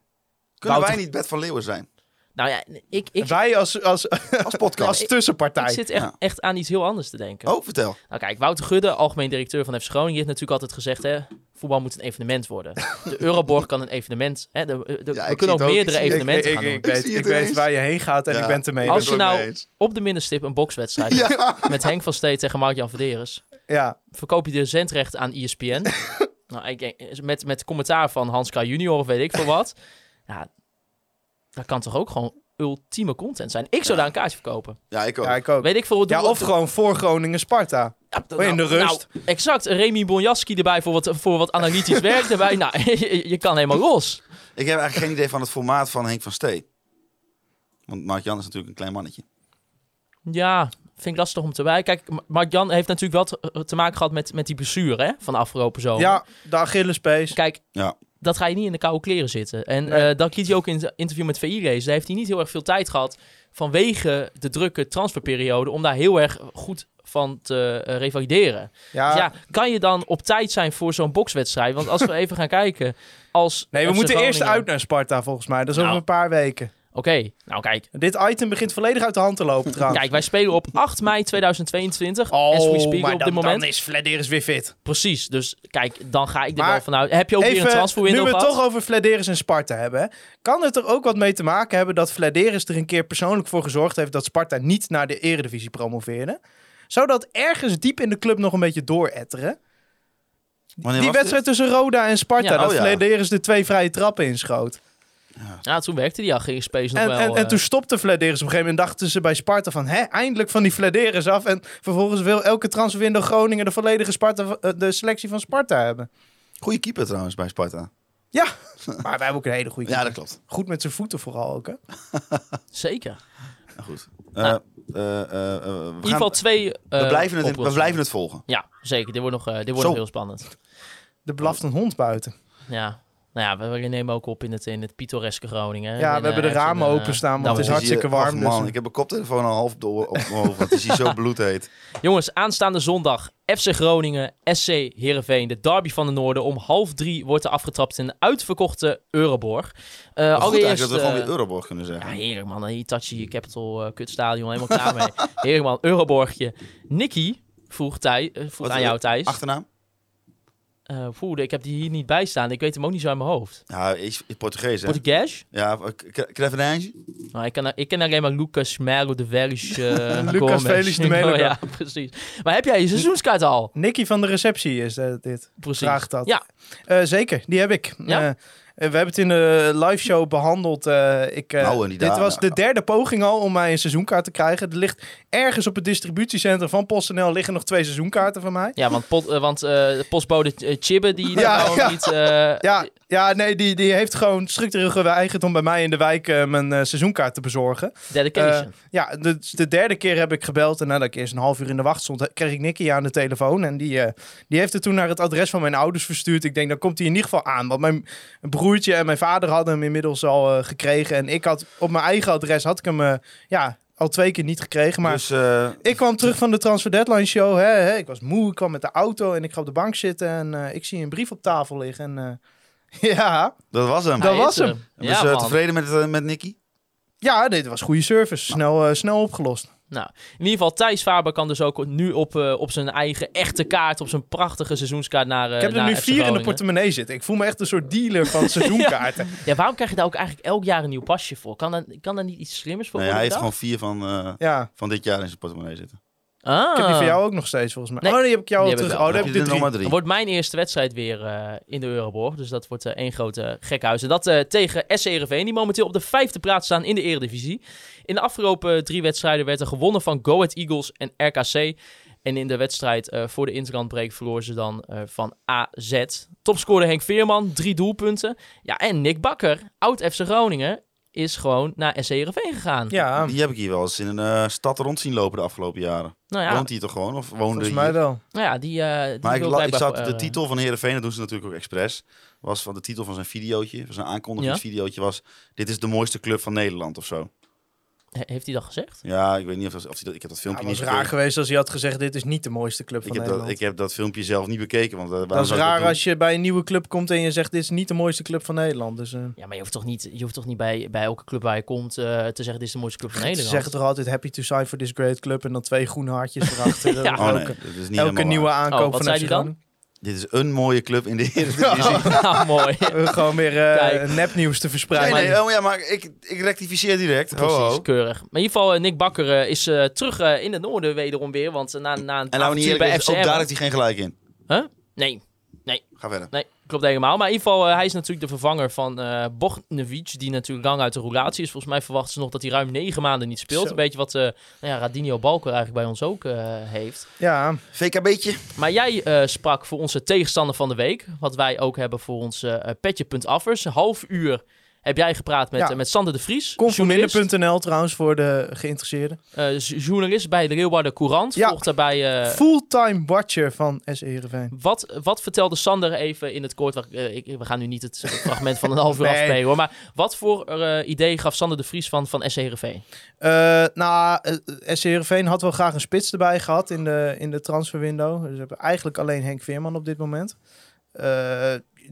kunnen wij niet Bert van Leeuwen zijn? Nou ja, ik, ik, Wij als, als, Als podcast. als tussenpartij. ik zit echt, Ja. echt aan iets heel anders te denken. Oh, vertel. Nou kijk, Wouter Gudde, algemeen directeur van FC Groningen, die heeft natuurlijk altijd gezegd, hè, voetbal moet een evenement worden. De Euroborg kan een evenement, hè, de, de- Ja, we kunnen ook meerdere Ik evenementen ik, gaan ik, doen. ik, weet, zie ik het weet waar je heen gaat en Ja. ik ben het ermee. Als je nou op de middenstip een bokswedstrijd Ja. met Henk van Steed tegen Mark-Jan Verderes, Ja, verkoop je de zendrechten aan ESPN. nou, ik, denk, met, met commentaar van Hans K. junior of weet ik veel wat. Ja, dat kan toch ook gewoon ultieme content zijn. Ik zou daar een kaartje verkopen. Ja, ik ook. ja, ik ook. Weet ik veel. Ja, of gewoon voor Groningen Sparta. Ja, in de rust. Nou, exact. Remy Bonjaski erbij voor wat, voor wat analytisch werk erbij. Nou, je, je kan helemaal los. Ik heb eigenlijk geen idee van het formaat van Henk van Stee. Want Mark-Jan is natuurlijk een klein mannetje. Ja, vind ik lastig om te bij. Kijk, M- Mark-Jan heeft natuurlijk wel te, te maken gehad met, met die blessure hè, van de afgelopen zomer. Ja, de Achillespees. Kijk, Ja. Dat ga je niet in de koude kleren zitten. En Nee. eh, dat liet hij ook in het interview met VI lezen. Daar heeft hij niet heel erg veel tijd gehad vanwege de drukke transferperiode om daar heel erg goed van te eh, revalideren. Ja, Dus ja, kan je dan op tijd zijn voor zo'n bokswedstrijd? Want als we even gaan kijken, als nee, we moeten eerst uit naar Sparta volgens mij. Dat is Nou. over een paar weken. Oké, nou kijk. Dit item begint volledig uit de hand te lopen trouwens. Kijk, wij spelen op 8 mei 2022. as we speak Oh, maar op dan, dit moment. dan is Vladeris weer fit. Precies, dus kijk, dan ga ik er Maar wel vanuit. Heb je ook weer een Even, nu transferwindow we het toch over Vladeris en Sparta hebben. hè, Kan het er ook wat mee te maken hebben dat Vladeris er een keer persoonlijk voor gezorgd heeft dat Sparta niet naar de eredivisie promoveerde? Zou dat ergens diep in de club nog een beetje dooretteren? Wanneer Die was wedstrijd tussen Roda en Sparta, Ja, dat oh ja. Vladeris de twee vrije trappen inschoot. Ja, toen werkte die Achillespees nog En, wel. en, en eh, toen stopte Vladeris op een gegeven moment. Dachten ze bij Sparta van, hè, eindelijk van die Vladeris af. En vervolgens wil elke transferwindow Groningen de volledige Sparta, eh, de selectie van Sparta hebben. Goeie keeper trouwens bij Sparta. Ja, maar wij hebben ook een hele goede Ja, keeper. dat klopt. Goed met zijn voeten vooral ook, hè? Zeker. Nou, goed. Nou. Eh, eh, eh, eh, we, In ieder gaan- geval twee we, blijven het, we blijven het volgen. Ja, zeker. Dit wordt nog, eh, dit wordt nog heel spannend. De blaft een hond buiten. Ja. Nou ja, we, we nemen ook op in het, in het pittoreske Groningen. Ja, we hebben de eh, ramen en, eh, openstaan, want nou, het is hartstikke warm, man, dus- ik heb mijn koptelefoon al half door op mijn hoofd, want het is hier zo bloedheet. Jongens, aanstaande zondag FC Groningen, SC Heerenveen. De derby van de Noorden. Om half drie wordt er afgetrapt in de uitverkochte Euroborg. Eh goed allereerst, eigenlijk dat we gewoon weer Euroborg kunnen Ja, zeggen. heerlijk man. Hitachi Capital uh, Kutstadion, helemaal klaar mee. heerlijk man. Euroborgje. Nicky vroeg, Thij, eh, vroeg Wat, aan jou Thijs. Achternaam? Eh, voelde, ik heb die hier niet bij staan. Ik weet hem ook niet zo uit mijn hoofd. Ja, is is Portugees, hè? Portugees? Ja, Crevenage? Nou, ik, ken, ik ken alleen maar Lucas Melo de Velis. uh, Lucas Velis de Melo. Ja, precies. Maar heb jij je seizoenskaart al? Nicky van de receptie is eh, dit. Precies. Vraagt dat. Ja, Eh, zeker, die heb ik. Ja? Eh, we hebben het in de live show behandeld. eh, ik, eh, Nou, dit daar- was de derde poging al om mij een seizoenkaart te krijgen. Er ligt ergens op het distributiecentrum van PostNL liggen nog twee seizoenkaarten van mij. ja want, pot, want de postbode Chibbe, die Ja, ja. niet... eh, Ja, ja nee, die, die heeft gewoon structureel geweigerd om bij mij in de wijk eh, mijn eh, seizoenkaart te bezorgen. Dedication. Ja, de, de derde keer heb ik gebeld en nadat ik eerst een half uur in de wacht stond, kreeg ik Nicky aan de telefoon. En die, die heeft het toen naar het adres van mijn ouders verstuurd. Ik denk, dan komt hij in ieder geval aan. Want mijn broertje en mijn vader hadden hem inmiddels al gekregen. En ik had op mijn eigen adres had ik hem ja, al twee keer niet gekregen. Maar Dus eh, ik kwam terug van de Transfer Deadline show. Hè, hè, ik was moe, ik kwam met de auto en ik ga op de bank zitten. En ik zie een brief op tafel liggen. En eh, ja, dat was hem. dat was hem. Was Ja, je man. tevreden met, eh, met Nicky? ja, dit was goede service. Snel, eh, snel opgelost. Nou, in ieder geval, Thijs Faber kan dus ook nu op, eh, op zijn eigen echte kaart, op zijn prachtige seizoenskaart naar uh, Ik heb er nu vier in de portemonnee zitten. Ik voel me echt een soort dealer van seizoenkaarten. Ja, waarom krijg je daar ook eigenlijk elk jaar een nieuw pasje voor? Kan daar, kan daar niet iets slimmers voor Nee, hij heeft gewoon vier van, eh, Ja, van dit jaar in zijn portemonnee zitten. Ah. ik heb die voor jou ook nog steeds volgens mij. Nee, oh, die heb ik jou al terug. Oh, dan Heb je er de drie. wordt mijn eerste wedstrijd weer eh, in de Euroborg. Dus dat wordt eh, één grote gekhuis. En dat eh, tegen SC Heerenveen, die momenteel op de vijfde plaats staan in de Eredivisie. In de afgelopen drie wedstrijden werd er gewonnen van Go Ahead Eagles en RKC. En in de wedstrijd eh, voor de interlandbreak verloor ze dan eh, van AZ. Topscorer Henk Veerman, drie doelpunten. Ja, en Nick Bakker, oud FC Groningen, is gewoon naar SC Heerenveen gegaan. Ja, Die heb ik hier wel eens in een eh, stad rond zien lopen de afgelopen jaren. Nou ja, Woont hij toch gewoon? Of woonde volgens hier? mij wel. nou ja die, eh die Maar ik, la- ik zat de eh, titel van Heerenveen, dat doen ze natuurlijk ook expres. Was van de titel van zijn videootje, van zijn aankondigingsvideootje was... Dit is de mooiste club van Nederland of zo. He- Heeft hij dat gezegd? Ja, ik weet niet of, of hij dat... Ik heb dat Ja, filmpje het was niet raar gekeken. geweest als hij had gezegd: Dit is niet de mooiste club van Ik heb, dat, Nederland. ik heb dat filmpje zelf niet bekeken. Want, eh, dat is raar als je bij een nieuwe club komt en je zegt: Dit is niet de mooiste club van Nederland. Dus eh, Ja, maar je hoeft toch niet, je hoeft toch niet bij, bij elke club waar je komt eh, te zeggen: dit is de mooiste club van ze Nederland. zeggen toch altijd: Happy to sign for this great club. En dan twee groene hartjes erachter. Ja. Oh nee, elke dat is niet elke nieuwe waar. aankoop Oh, wat van zei FC hij dan? Dit is een mooie club in de Eredivisie. nou, mooi. Gewoon weer eh, nepnieuws te Nee, verspreiden. nee, oh ja, maar ik, ik rectificeer direct. Precies, ho. keurig. Maar in ieder geval, eh, Nick Bakker eh, is eh, terug in het noorden wederom weer. Want na, na een En nou niet eerlijk, bij ook daar heeft hij geen gelijk in. Nee, Ga verder. nee, klopt helemaal. Maar in ieder geval, eh, hij is natuurlijk de vervanger van eh Bognevic, die natuurlijk lang uit de roulatie is. Volgens mij verwachten ze nog dat hij ruim negen maanden niet speelt. Zo. Een beetje wat eh nou ja, Radinho Balker eigenlijk bij ons ook eh, heeft. Ja, VKB'tje. Maar jij eh, sprak voor onze tegenstander van de week. Wat wij ook hebben voor ons eh petje.affers. Een half uur heb jij gepraat met, Ja. eh, met Sander de Vries. Conforminder.nl trouwens voor de geïnteresseerden. j- journalist bij de Leeuwarden Courant. Ja. Volgt daarbij... eh, Fulltime watcher van SC Heerenveen. wat, wat vertelde Sander even in het kort? ik, we gaan nu niet het fragment van een half uur Nee. afspelen hoor. Maar wat voor idee gaf Sander de Vries van, van SC Heerenveen? Nou, SC Heerenveen had wel graag een spits erbij gehad in de, in de transferwindow. Dus we hebben eigenlijk alleen Henk Veerman op dit moment.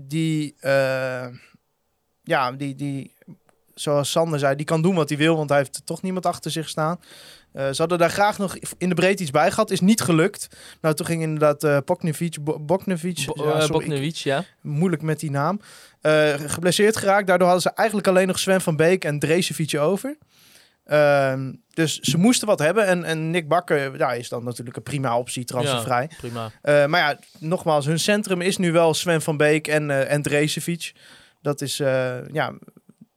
Die, ja, die, die, zoals Sander zei, die kan doen wat hij wil, want hij heeft toch niemand achter zich staan. Eh, ze hadden daar graag nog in de breedte iets bij gehad. Is niet gelukt. Nou, toen ging inderdaad eh Boknevic... Bo- Boknevic Bo- ja, eh, sorry, ja. moeilijk met die naam. Geblesseerd geraakt. Daardoor hadden ze eigenlijk alleen nog Sven van Beek en Dresevic over. Ehm, dus ze moesten wat hebben. En, en Nick Bakker ja, is dan natuurlijk een prima optie, transfervrij. Prima. Eh, maar ja, nogmaals, hun centrum is nu wel Sven van Beek en, en Dresevic. Dat is, eh, ja,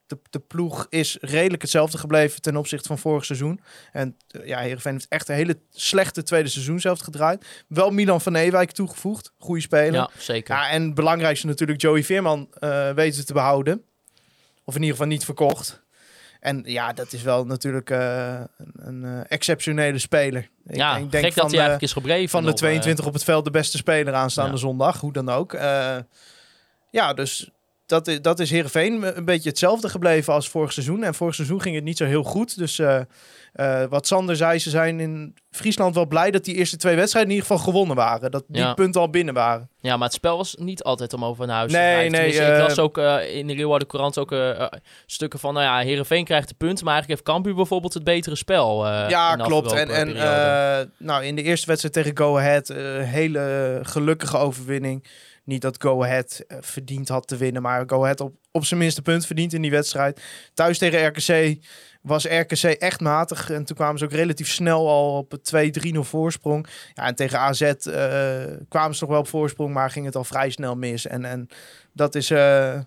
de, de ploeg is redelijk hetzelfde gebleven ten opzichte van vorig seizoen. En eh, ja, Heerenveen heeft echt een hele slechte tweede seizoen zelf gedraaid. Wel Milan van Ewijk toegevoegd. Goede speler. Ja, zeker. Ja, en het belangrijkste natuurlijk Joey Veerman eh, weten te behouden. Of in ieder geval niet verkocht. En ja, dat is wel natuurlijk een, een exceptionele speler. Ik, ja, ik denk gek van dat hij de, eigenlijk is gebleven. van de nog, eh. 22 op het veld de beste speler aanstaande Ja. zondag. Hoe dan ook. Ja, dus dat, is, dat is Heerenveen een beetje hetzelfde gebleven als vorig seizoen. En vorig seizoen ging het niet zo heel goed. Dus eh, eh, wat Sander zei, ze zijn in Friesland wel blij dat die eerste twee wedstrijden in ieder geval gewonnen waren. Dat die Ja. punten al binnen waren. Ja, maar het spel was niet altijd om over naar huis Nee, te rijden. nee, Tenminste, ik eh, las ook in de Leeuwarden Courant ook stukken van... Nou ja, Heerenveen krijgt de punten, maar eigenlijk heeft Cambuur bijvoorbeeld het betere spel. ja, klopt. En, en nou, in de eerste wedstrijd tegen Go Ahead, hele gelukkige overwinning. Niet dat Go Ahead eh, verdiend had te winnen, maar Go Ahead op, op zijn minste punt verdient in die wedstrijd. Thuis tegen RKC was RKC echt matig. En toen kwamen ze ook relatief snel al op een 2-3-0 voorsprong. Ja, en tegen AZ eh, kwamen ze toch wel op voorsprong, maar ging het al vrij snel mis. En, en dat is eh,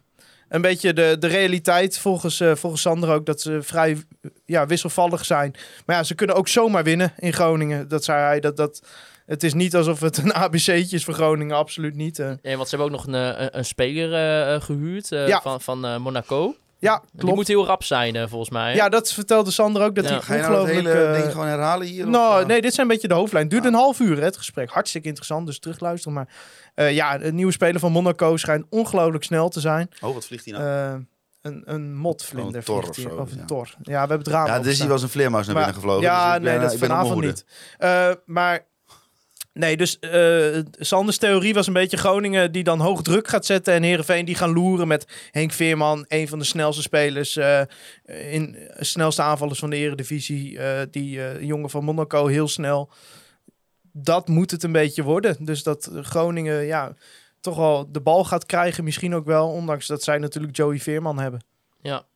een beetje de, de realiteit volgens, volgens Sander ook. Dat ze vrij ja, wisselvallig zijn. Maar ja, ze kunnen ook zomaar winnen in Groningen. Dat zei hij. Dat, dat, het is niet alsof het een ABC'tje is voor Groningen. Absoluut niet. eh. Nee, want ze hebben ook nog een, eh, een, een speler eh, eh, gehuurd eh, Ja. van, van eh, Monaco. ja, Die klopt. moet heel rap zijn, volgens mij. Ja, dat vertelde Sander ook. Dat Ja. hij Ga je nou het ongelooflijk... hele eh, ding gewoon herhalen hier? of, Nou, nee, dit zijn een beetje de hoofdlijn. Het duurt Ah. een half uur, hè, het gesprek. Hartstikke interessant, dus terugluisteren. Maar eh, ja, een nieuwe speler van Monaco schijnt ongelooflijk snel te zijn. Oh, wat vliegt hij nou? Eh, een, een motvlinder. Oh, een tor vliegt of hij, zo, Of een ja. tor. Ja, we hebben het raam ja, dus die was een vleermuis naar Maar- binnen gevlogen. Ja, dus ik ben, nee, eh, dat ik ben vanavond niet. Eh, maar nee, dus eh Sanders theorie was een beetje Groningen die dan hoog druk gaat zetten en Herenveen die gaan loeren met Henk Veerman, een van de snelste spelers, eh in snelste aanvallers van de Eredivisie, eh die jongen van Monaco heel snel. Dat moet het een beetje worden. Dus dat Groningen ja toch wel de bal gaat krijgen, misschien ook wel, ondanks dat zij natuurlijk Joey Veerman hebben. Ja.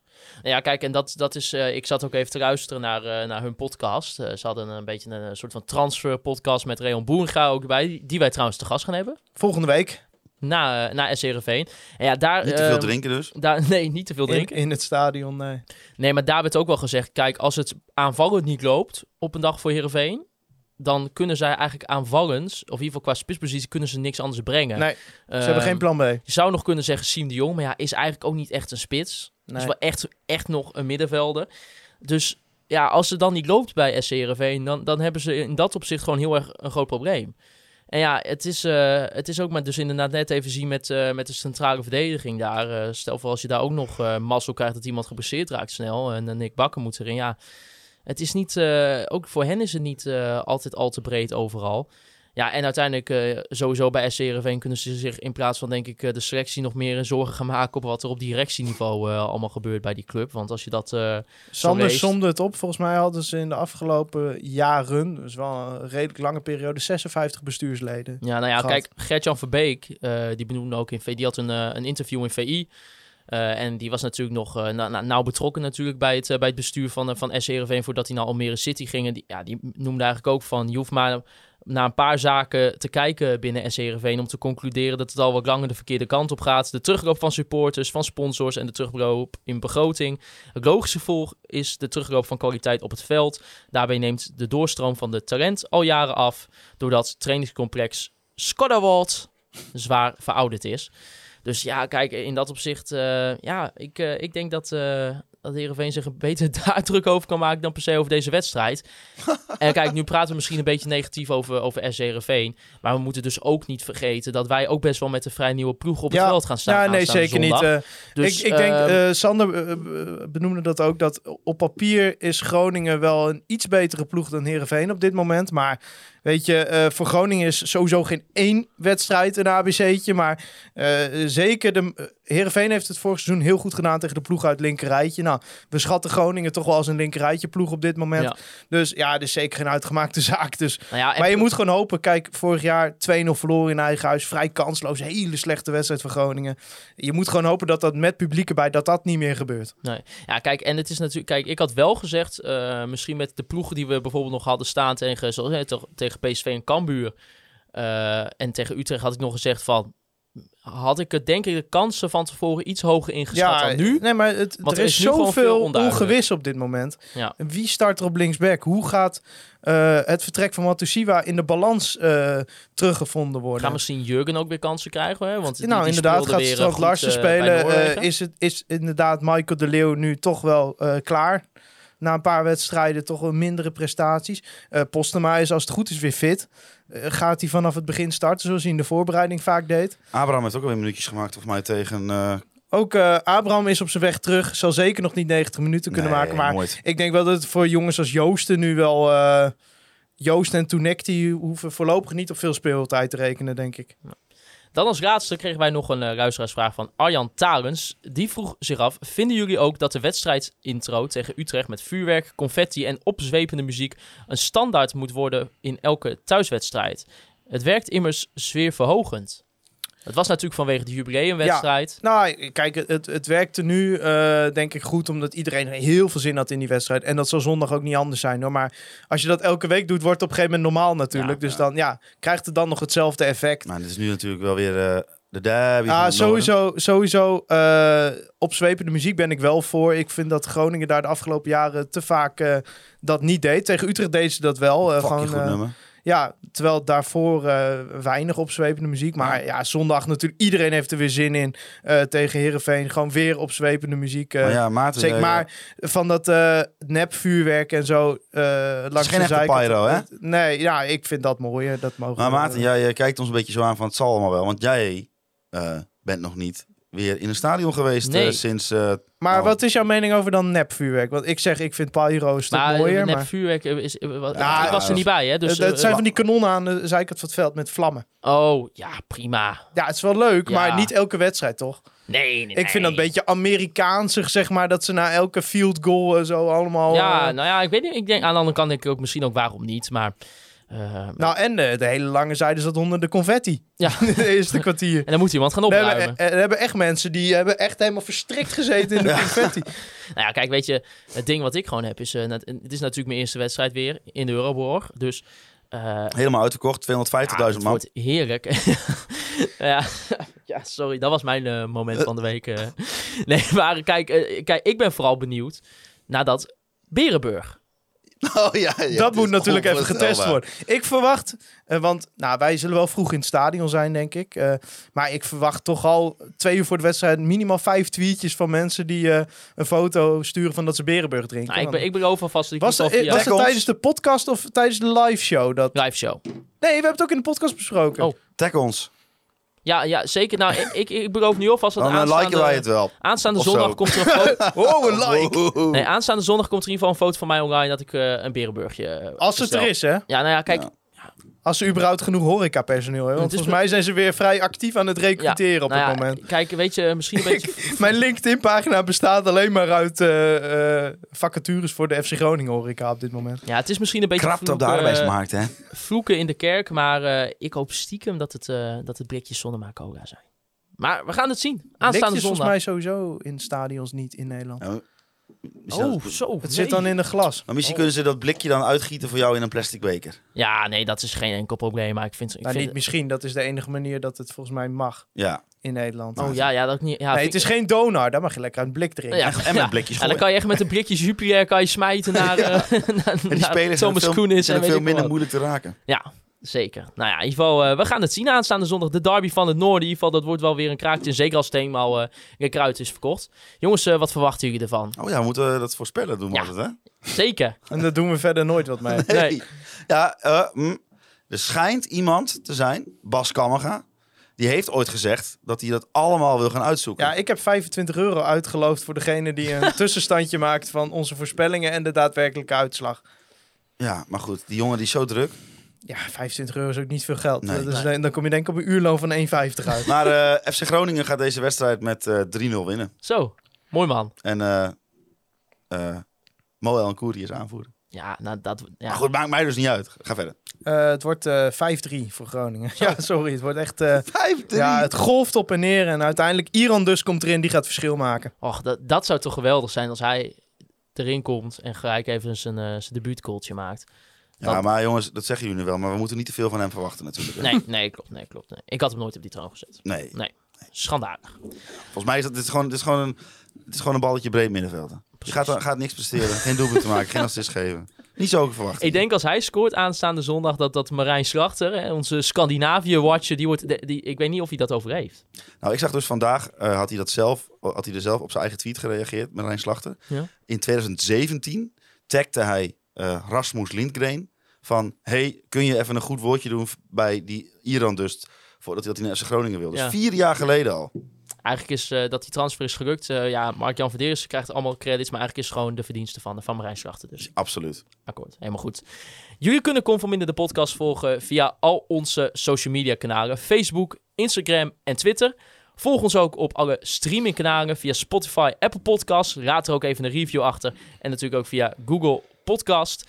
Nou ja, kijk, en dat, dat is. eh, ik zat ook even te luisteren naar, eh, naar hun podcast. Eh, ze hadden een beetje een, soort van transfer podcast met Reon Boerenga ook bij. Die wij trouwens te gast gaan hebben. Volgende week Na, na SCRV. En ja, daar. Niet te veel ehm, drinken dus. Daar, nee, niet te veel in, drinken. in het stadion. Nee. Nee, maar daar werd ook wel gezegd: kijk, als het aanvallend niet loopt op een dag voor Herenveen. Dan kunnen zij eigenlijk aanvallend, of in ieder geval qua spitspositie, kunnen ze niks anders brengen. Nee, Ze Ehm, hebben geen plan B. Je zou nog kunnen zeggen Siem de Jong, maar ja, is eigenlijk ook niet echt een spits. Nee. Is wel echt, echt nog een middenvelder. Dus ja, als het dan niet loopt bij SC Heerenveen, dan, dan hebben ze in dat opzicht gewoon heel erg een groot probleem. En ja, het is, eh, het is ook maar dus inderdaad net even zien met, eh, met de centrale verdediging daar. Eh, stel voor als je daar ook nog mazzel krijgt dat iemand geblesseerd raakt snel en Nick Bakker moet erin. Ja, het is niet, ook voor hen is het niet altijd al te breed overal. Ja, en uiteindelijk eh, sowieso bij SC Heerenveen kunnen ze zich in plaats van denk ik eh, de selectie nog meer zorgen gaan maken op wat er op directieniveau eh, allemaal gebeurt bij die club. Want als je dat... eh, Sander somde het op. Volgens mij hadden ze in de afgelopen jaren, dus wel een redelijk lange periode, 56 bestuursleden. Ja, nou ja, gehad. kijk, Gert-Jan Verbeek, die benoemde ook in VI, die had een, een interview in VI. Eh, en die was natuurlijk nog eh, na- na- nauw betrokken natuurlijk bij het, eh, bij het bestuur van, van SC Heerenveen voordat hij naar Almere City ging. Die, ja, die noemde eigenlijk ook van, je hoeft maar naar een paar zaken te kijken binnen SC Heerenveen om te concluderen dat het al wat langer de verkeerde kant op gaat. De terugloop van supporters, van sponsors en de terugloop in begroting. Het logische volg is de terugloop van kwaliteit op het veld. Daarbij neemt de doorstroom van de talent al jaren af, doordat trainingscomplex Skodderwald zwaar verouderd is. Dus ja, kijk, in dat opzicht, eh, ja, ik, eh, ik denk dat, eh dat Heerenveen zich een beter daar druk over kan maken dan per se over deze wedstrijd. en kijk, nu praten we misschien een beetje negatief over, over SC Heerenveen. Maar we moeten dus ook niet vergeten dat wij ook best wel met een vrij nieuwe ploeg op het veld gaan staan. Ja, nee, zeker zondag. niet. Dus, ik, ik denk, ehm, eh, Sander benoemde dat ook, dat op papier is Groningen wel een iets betere ploeg dan Heerenveen op dit moment. Maar weet je, eh, voor Groningen is sowieso geen één wedstrijd een ABC'tje. Maar eh, zeker, de, uh, Heerenveen heeft het vorig seizoen heel goed gedaan tegen de ploeg uit linkerrijtje. Nou, we schatten Groningen toch wel als een linkerrijtje ploeg op dit moment. Ja. Dus ja, het is zeker geen uitgemaakte zaak. Dus nou ja, maar je moet gewoon hopen. Kijk, vorig jaar 2-0 verloren in eigen huis. Vrij kansloos. Hele slechte wedstrijd van Groningen. Je moet gewoon hopen dat dat met publiek erbij, dat dat niet meer gebeurt. Ja, kijk, en het is natuurlijk. Kijk, ik had wel gezegd, eh, misschien met de ploegen die we bijvoorbeeld nog hadden staan tegen, zoals, eh, toch- tegen PSV en Cambuur. eh, en tegen Utrecht had ik nog gezegd van. Had ik het denk ik de kansen van tevoren iets hoger ingeschat dan nu? Nee, maar het, er er is, zoveel ongewis op dit moment. Ja. Wie start er op linksback? Hoe gaat eh, het vertrek van Matusiwa in de balans eh, teruggevonden worden? Gaan misschien Jurgen ook weer kansen krijgen? Hè? Want die, nou, die inderdaad, gaat eh, Larsen spelen. Is, het, is inderdaad Michael de Leeuw nu toch wel klaar? Na een paar wedstrijden toch wel mindere prestaties. Eh Postema is als het goed is weer fit. Eh, gaat hij vanaf het begin starten zoals hij in de voorbereiding vaak deed? Abraham heeft ook alweer minuutjes gemaakt, volgens mij, tegen, eh Ook eh, Abraham is op zijn weg terug. Zal zeker nog niet 90 minuten kunnen Nee, maken. Maar nooit. ik denk wel dat het voor jongens als Joosten nu wel... eh, Joost en Toenek die hoeven voorlopig niet op veel speeltijd te rekenen, denk ik. Dan als laatste kregen wij nog een uh, luisteraarsvraag van Arjan Talens. Die vroeg zich af, vinden jullie ook dat de wedstrijdintro tegen Utrecht met vuurwerk, confetti en opzwepende muziek een standaard moet worden in elke thuiswedstrijd? Het werkt immers sfeerverhogend. Het was natuurlijk vanwege de jubileumwedstrijd. Nou, kijk, het, het werkte nu eh, denk ik goed, omdat iedereen heel veel zin had in die wedstrijd. En dat zal zondag ook niet anders zijn hoor. Maar als je dat elke week doet, wordt het op een gegeven moment normaal natuurlijk. Ja, dus dan ja, krijgt het dan nog hetzelfde effect. Maar dit is nu natuurlijk wel weer eh, de derby. Ja, het noorden. sowieso, sowieso eh opzwepende muziek ben ik wel voor. Ik vind dat Groningen daar de afgelopen jaren te vaak eh, dat niet deed. Tegen Utrecht deden ze dat wel. eh, Fucking gewoon, goed nummer. Ja, terwijl daarvoor eh, weinig opzwepende muziek. Maar ja. zondag natuurlijk, iedereen heeft er weer zin in. eh, tegen Herenveen gewoon weer opzwepende muziek. eh, maar ja, Maarten, Zeker, maar van dat nepvuurwerk en zo langs geen de echte pyro, hè? Nee, ja, ik vind dat mooier. Dat mogen Maar Maarten, jij eh, kijkt ons een beetje zo aan van het zal allemaal wel. Want jij bent nog niet weer in een stadion geweest Nee. eh, sinds... eh, Maar nou, wat is jouw mening over dan nepvuurwerk? Want ik zeg, ik vind pyro een stuk maar mooier. net Maar... vuurwerk is... is- wat- Ja, ik was er niet bij, hè? Dus, het, het eh, zijn van die kanonnen aan de zijkant van het veld met vlammen. Oh, ja, prima. Ja, het is wel leuk, Ja. maar niet elke wedstrijd, toch? Nee, nee, Ik vind dat een beetje Amerikaansig, zeg maar, dat ze na elke field goal en zo allemaal... Ja, eh, nou ja, ik weet niet. Ik denk, aan de andere kant denk ik ook misschien ook waarom niet, maar... eh, nou, en de, de hele lange zijde zat onder de confetti. Ja. de eerste kwartier. en dan moet iemand gaan Er opruimen. hebben, er hebben echt mensen die hebben echt helemaal verstrikt gezeten in de confetti. Nou ja, kijk, weet je, het ding wat ik gewoon heb is... eh, net- het is natuurlijk mijn eerste wedstrijd weer in de Euroborg. Dus eh, Helemaal uitverkocht, 250.000 ja, man. heerlijk. ja, ja, sorry, dat was mijn eh, moment van de week. eh. Nee, maar kijk, eh, kijk, ik ben vooral benieuwd naar dat Berenburg. Oh, ja, ja, dat moet natuurlijk even getest worden. Ik verwacht, eh, want nou, wij zullen wel vroeg in het stadion zijn, denk ik. Eh, maar ik verwacht toch al twee uur voor de wedstrijd minimaal vijf tweetjes van mensen die eh, een foto sturen van dat ze Berenburg drinken. Nou, ik, ben, ik beloof alvast dat ik was ons. tijdens de podcast of tijdens de live show? Dat... live show. Nee, we hebben het ook in de podcast besproken. Oh. Tag ons, Ja, ja zeker. Nou, ik, ik, ik beloof nu alvast dat dan eh, aanstaande, liken wij het wel. aanstaande Of zondag zo. komt er een foto... Oh, een like. Nee, aanstaande zondag komt er in ieder geval een foto van mij online dat ik eh, een Berenburgje eh, Als het er is, hè? Ja, nou ja, kijk. Ja. Als ze überhaupt genoeg horecapersoneel hebben. Want volgens mij zijn ze weer vrij actief aan het recruteren op nou het ja, moment. Kijk, weet je, misschien een beetje... Mijn LinkedIn-pagina bestaat alleen maar uit eh, eh, vacatures voor de FC Groningen horeca op dit moment. Ja, het is misschien een beetje Krapt op de vloeken, arbeidsmarkt, hè? vloeken in de kerk, maar eh, ik hoop stiekem dat het, eh dat het blikjes Sonnema Cola zijn. Maar we gaan het zien. Aanstaande Blikjes volgens zondag. mij sowieso in stadions niet in Nederland. Ja, Is dat- Oh, zo. Het nee. zit dan in een glas. Maar misschien kunnen ze dat blikje dan uitgieten voor jou in een plastic beker. Ja, nee, dat is geen enkel probleem. Maar ik vind... Ik Nou, vind niet misschien, dat is de enige manier dat het volgens mij mag Ja, in Nederland. Oh ja, ja, dat niet. Ja, nee, het is ik- geen donar, daar mag je lekker uit een blik drinken. Ja, en met ja. blikjes Ja, dan kan je echt met een blikje Jupiler kan je smijten naar, eh naar, En die naar spelers zijn Thomas zijn en veel minder wat. moeilijk te raken. Ja, zeker. Nou ja, in ieder geval, eh, we gaan het zien aanstaande zondag. De derby van het noorden. In ieder geval, dat wordt wel weer een kraakje. Zeker als het eenmaal eh lekker uit is verkocht. Jongens, eh, wat verwachten jullie ervan? Oh ja, we moeten dat voorspellen doen we Ja. altijd, hè? Zeker. En daar doen we verder nooit wat mee. Nee. Ja, eh, mm, er schijnt iemand te zijn, Bas Kammerga. Die heeft ooit gezegd dat hij dat allemaal wil gaan uitzoeken. Ja, ik heb 25 euro uitgeloofd voor degene die een tussenstandje maakt van onze voorspellingen en de daadwerkelijke uitslag. Ja, maar goed, die jongen die is zo druk. Ja, 25 euro is ook niet veel geld. Nee. dus dan kom je denk ik op een uurloon van 1,50 uit. Maar eh, FC Groningen gaat deze wedstrijd met eh 3-0 winnen. Zo, mooi man. En eh eh Moel en Koeri is aanvoeren. Ja, nou dat... Ja. Maar goed, maakt mij dus niet uit. Ga verder. Eh, het wordt eh 5-3 voor Groningen. Ja, sorry. Het wordt echt... eh, 5-3. ja, het golft op en neer. En uiteindelijk Iran dus komt erin. Die gaat verschil maken. Och, dat, dat zou toch geweldig zijn als hij erin komt en gelijk even zijn, eh zijn debuutgoaltje maakt. Ja, maar jongens, dat zeggen jullie nu wel. Maar we moeten niet te veel van hem verwachten natuurlijk. hè? Nee, nee, klopt. Nee, klopt. Nee. Ik had hem nooit op die troon gezet. Nee. Nee, schandalig. Volgens mij is dat, dit is gewoon, dit is gewoon, een, dit is gewoon een balletje breed middenveld. Je gaat, gaat niks presteren. Geen doelpunt te maken. Geen assist geven. Niet zo verwacht. Ik denk als hij scoort aanstaande zondag dat, dat Marijn Slachter, hè, onze Scandinavië-watcher, die wordt, die, ik weet niet of hij dat over heeft. Nou, ik zag dus vandaag, eh, had hij dat zelf, had hij er zelf op zijn eigen tweet gereageerd, met Rijn Slachter. Ja. In 2017 tagde hij eh, Rasmus Lindgren van, hey, kun je even een goed woordje doen bij die Iran dus, voordat hij dat hij naar FC Groningen wilde. Ja. Dus vier jaar geleden al. Eigenlijk is eh, dat die transfer is gelukt. Eh, ja, Mark-Jan Verderes krijgt allemaal credits, maar eigenlijk is gewoon de verdienste van, van Marijn Slachter. Dus Absoluut. akkoord, helemaal goed. Jullie kunnen Conforminder de podcast volgen via al onze social media kanalen. Facebook, Instagram en Twitter. Volg ons ook op alle streamingkanalen via Spotify, Apple Podcasts. Laat er ook even een review achter. En natuurlijk ook via Google Podcast.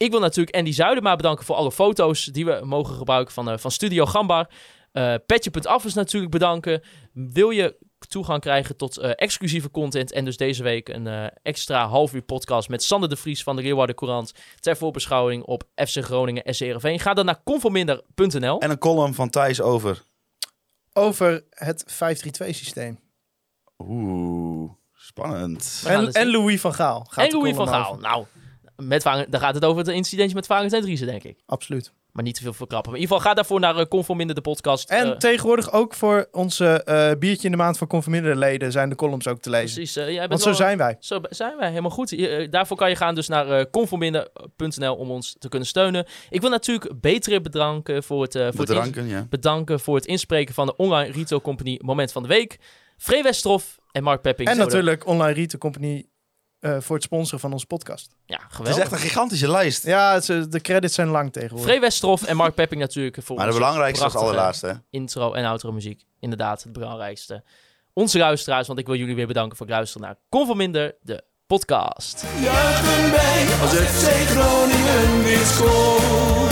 Ik wil natuurlijk Andy Zuidema bedanken voor alle foto's die we mogen gebruiken van, eh, van Studio Gambar. Eh Petje.af is natuurlijk bedanken. Wil je toegang krijgen tot eh, exclusieve content en dus deze week een eh, extra half uur podcast met Sander de Vries van de Leeuwarden Courant ter voorbeschouwing op FC Groningen SCRV. Ga dan naar conforminder.nl. En een column van Thijs over. Over het 5-3-2 systeem. Oeh, spannend. En, het en. Louis van Gaal. Gaat En Louis van Gaal. over. Nou, met dan gaat het over het incidentje met Valentijn Driessen, denk ik. Absoluut. Maar niet te veel verkrappen. Maar in ieder geval, ga daarvoor naar uh, Conforminder de podcast. En Eh, tegenwoordig ook voor onze eh, biertje in de maand voor conforminder leden zijn de columns ook te lezen. precies, jij bent Want zo wel- zijn wij. Zo zijn wij, helemaal goed. Daarvoor kan je gaan dus naar conforminder.nl om ons te kunnen steunen. Ik wil natuurlijk Betere bedanken voor het, voor het Bedanken, ja. bedanken voor het inspreken van de online retail company Moment van de Week. Free Westroff en Mark Pepping. En natuurlijk Online Retail Company eh, voor het sponsoren van onze podcast. Ja, Het is geweldig. echt een gigantische lijst. Ja, het is- de credits zijn lang tegenwoordig. Free Westroff en Mark Pepping natuurlijk voor Maar de belangrijkste als prachtige allerlaatste. hè? intro en outro muziek. Inderdaad, het belangrijkste. Onze luisteraars, want ik wil jullie weer bedanken voor het luisteren naar Conforminder, de podcast. Juichen wij als FC Groningen weer scoort.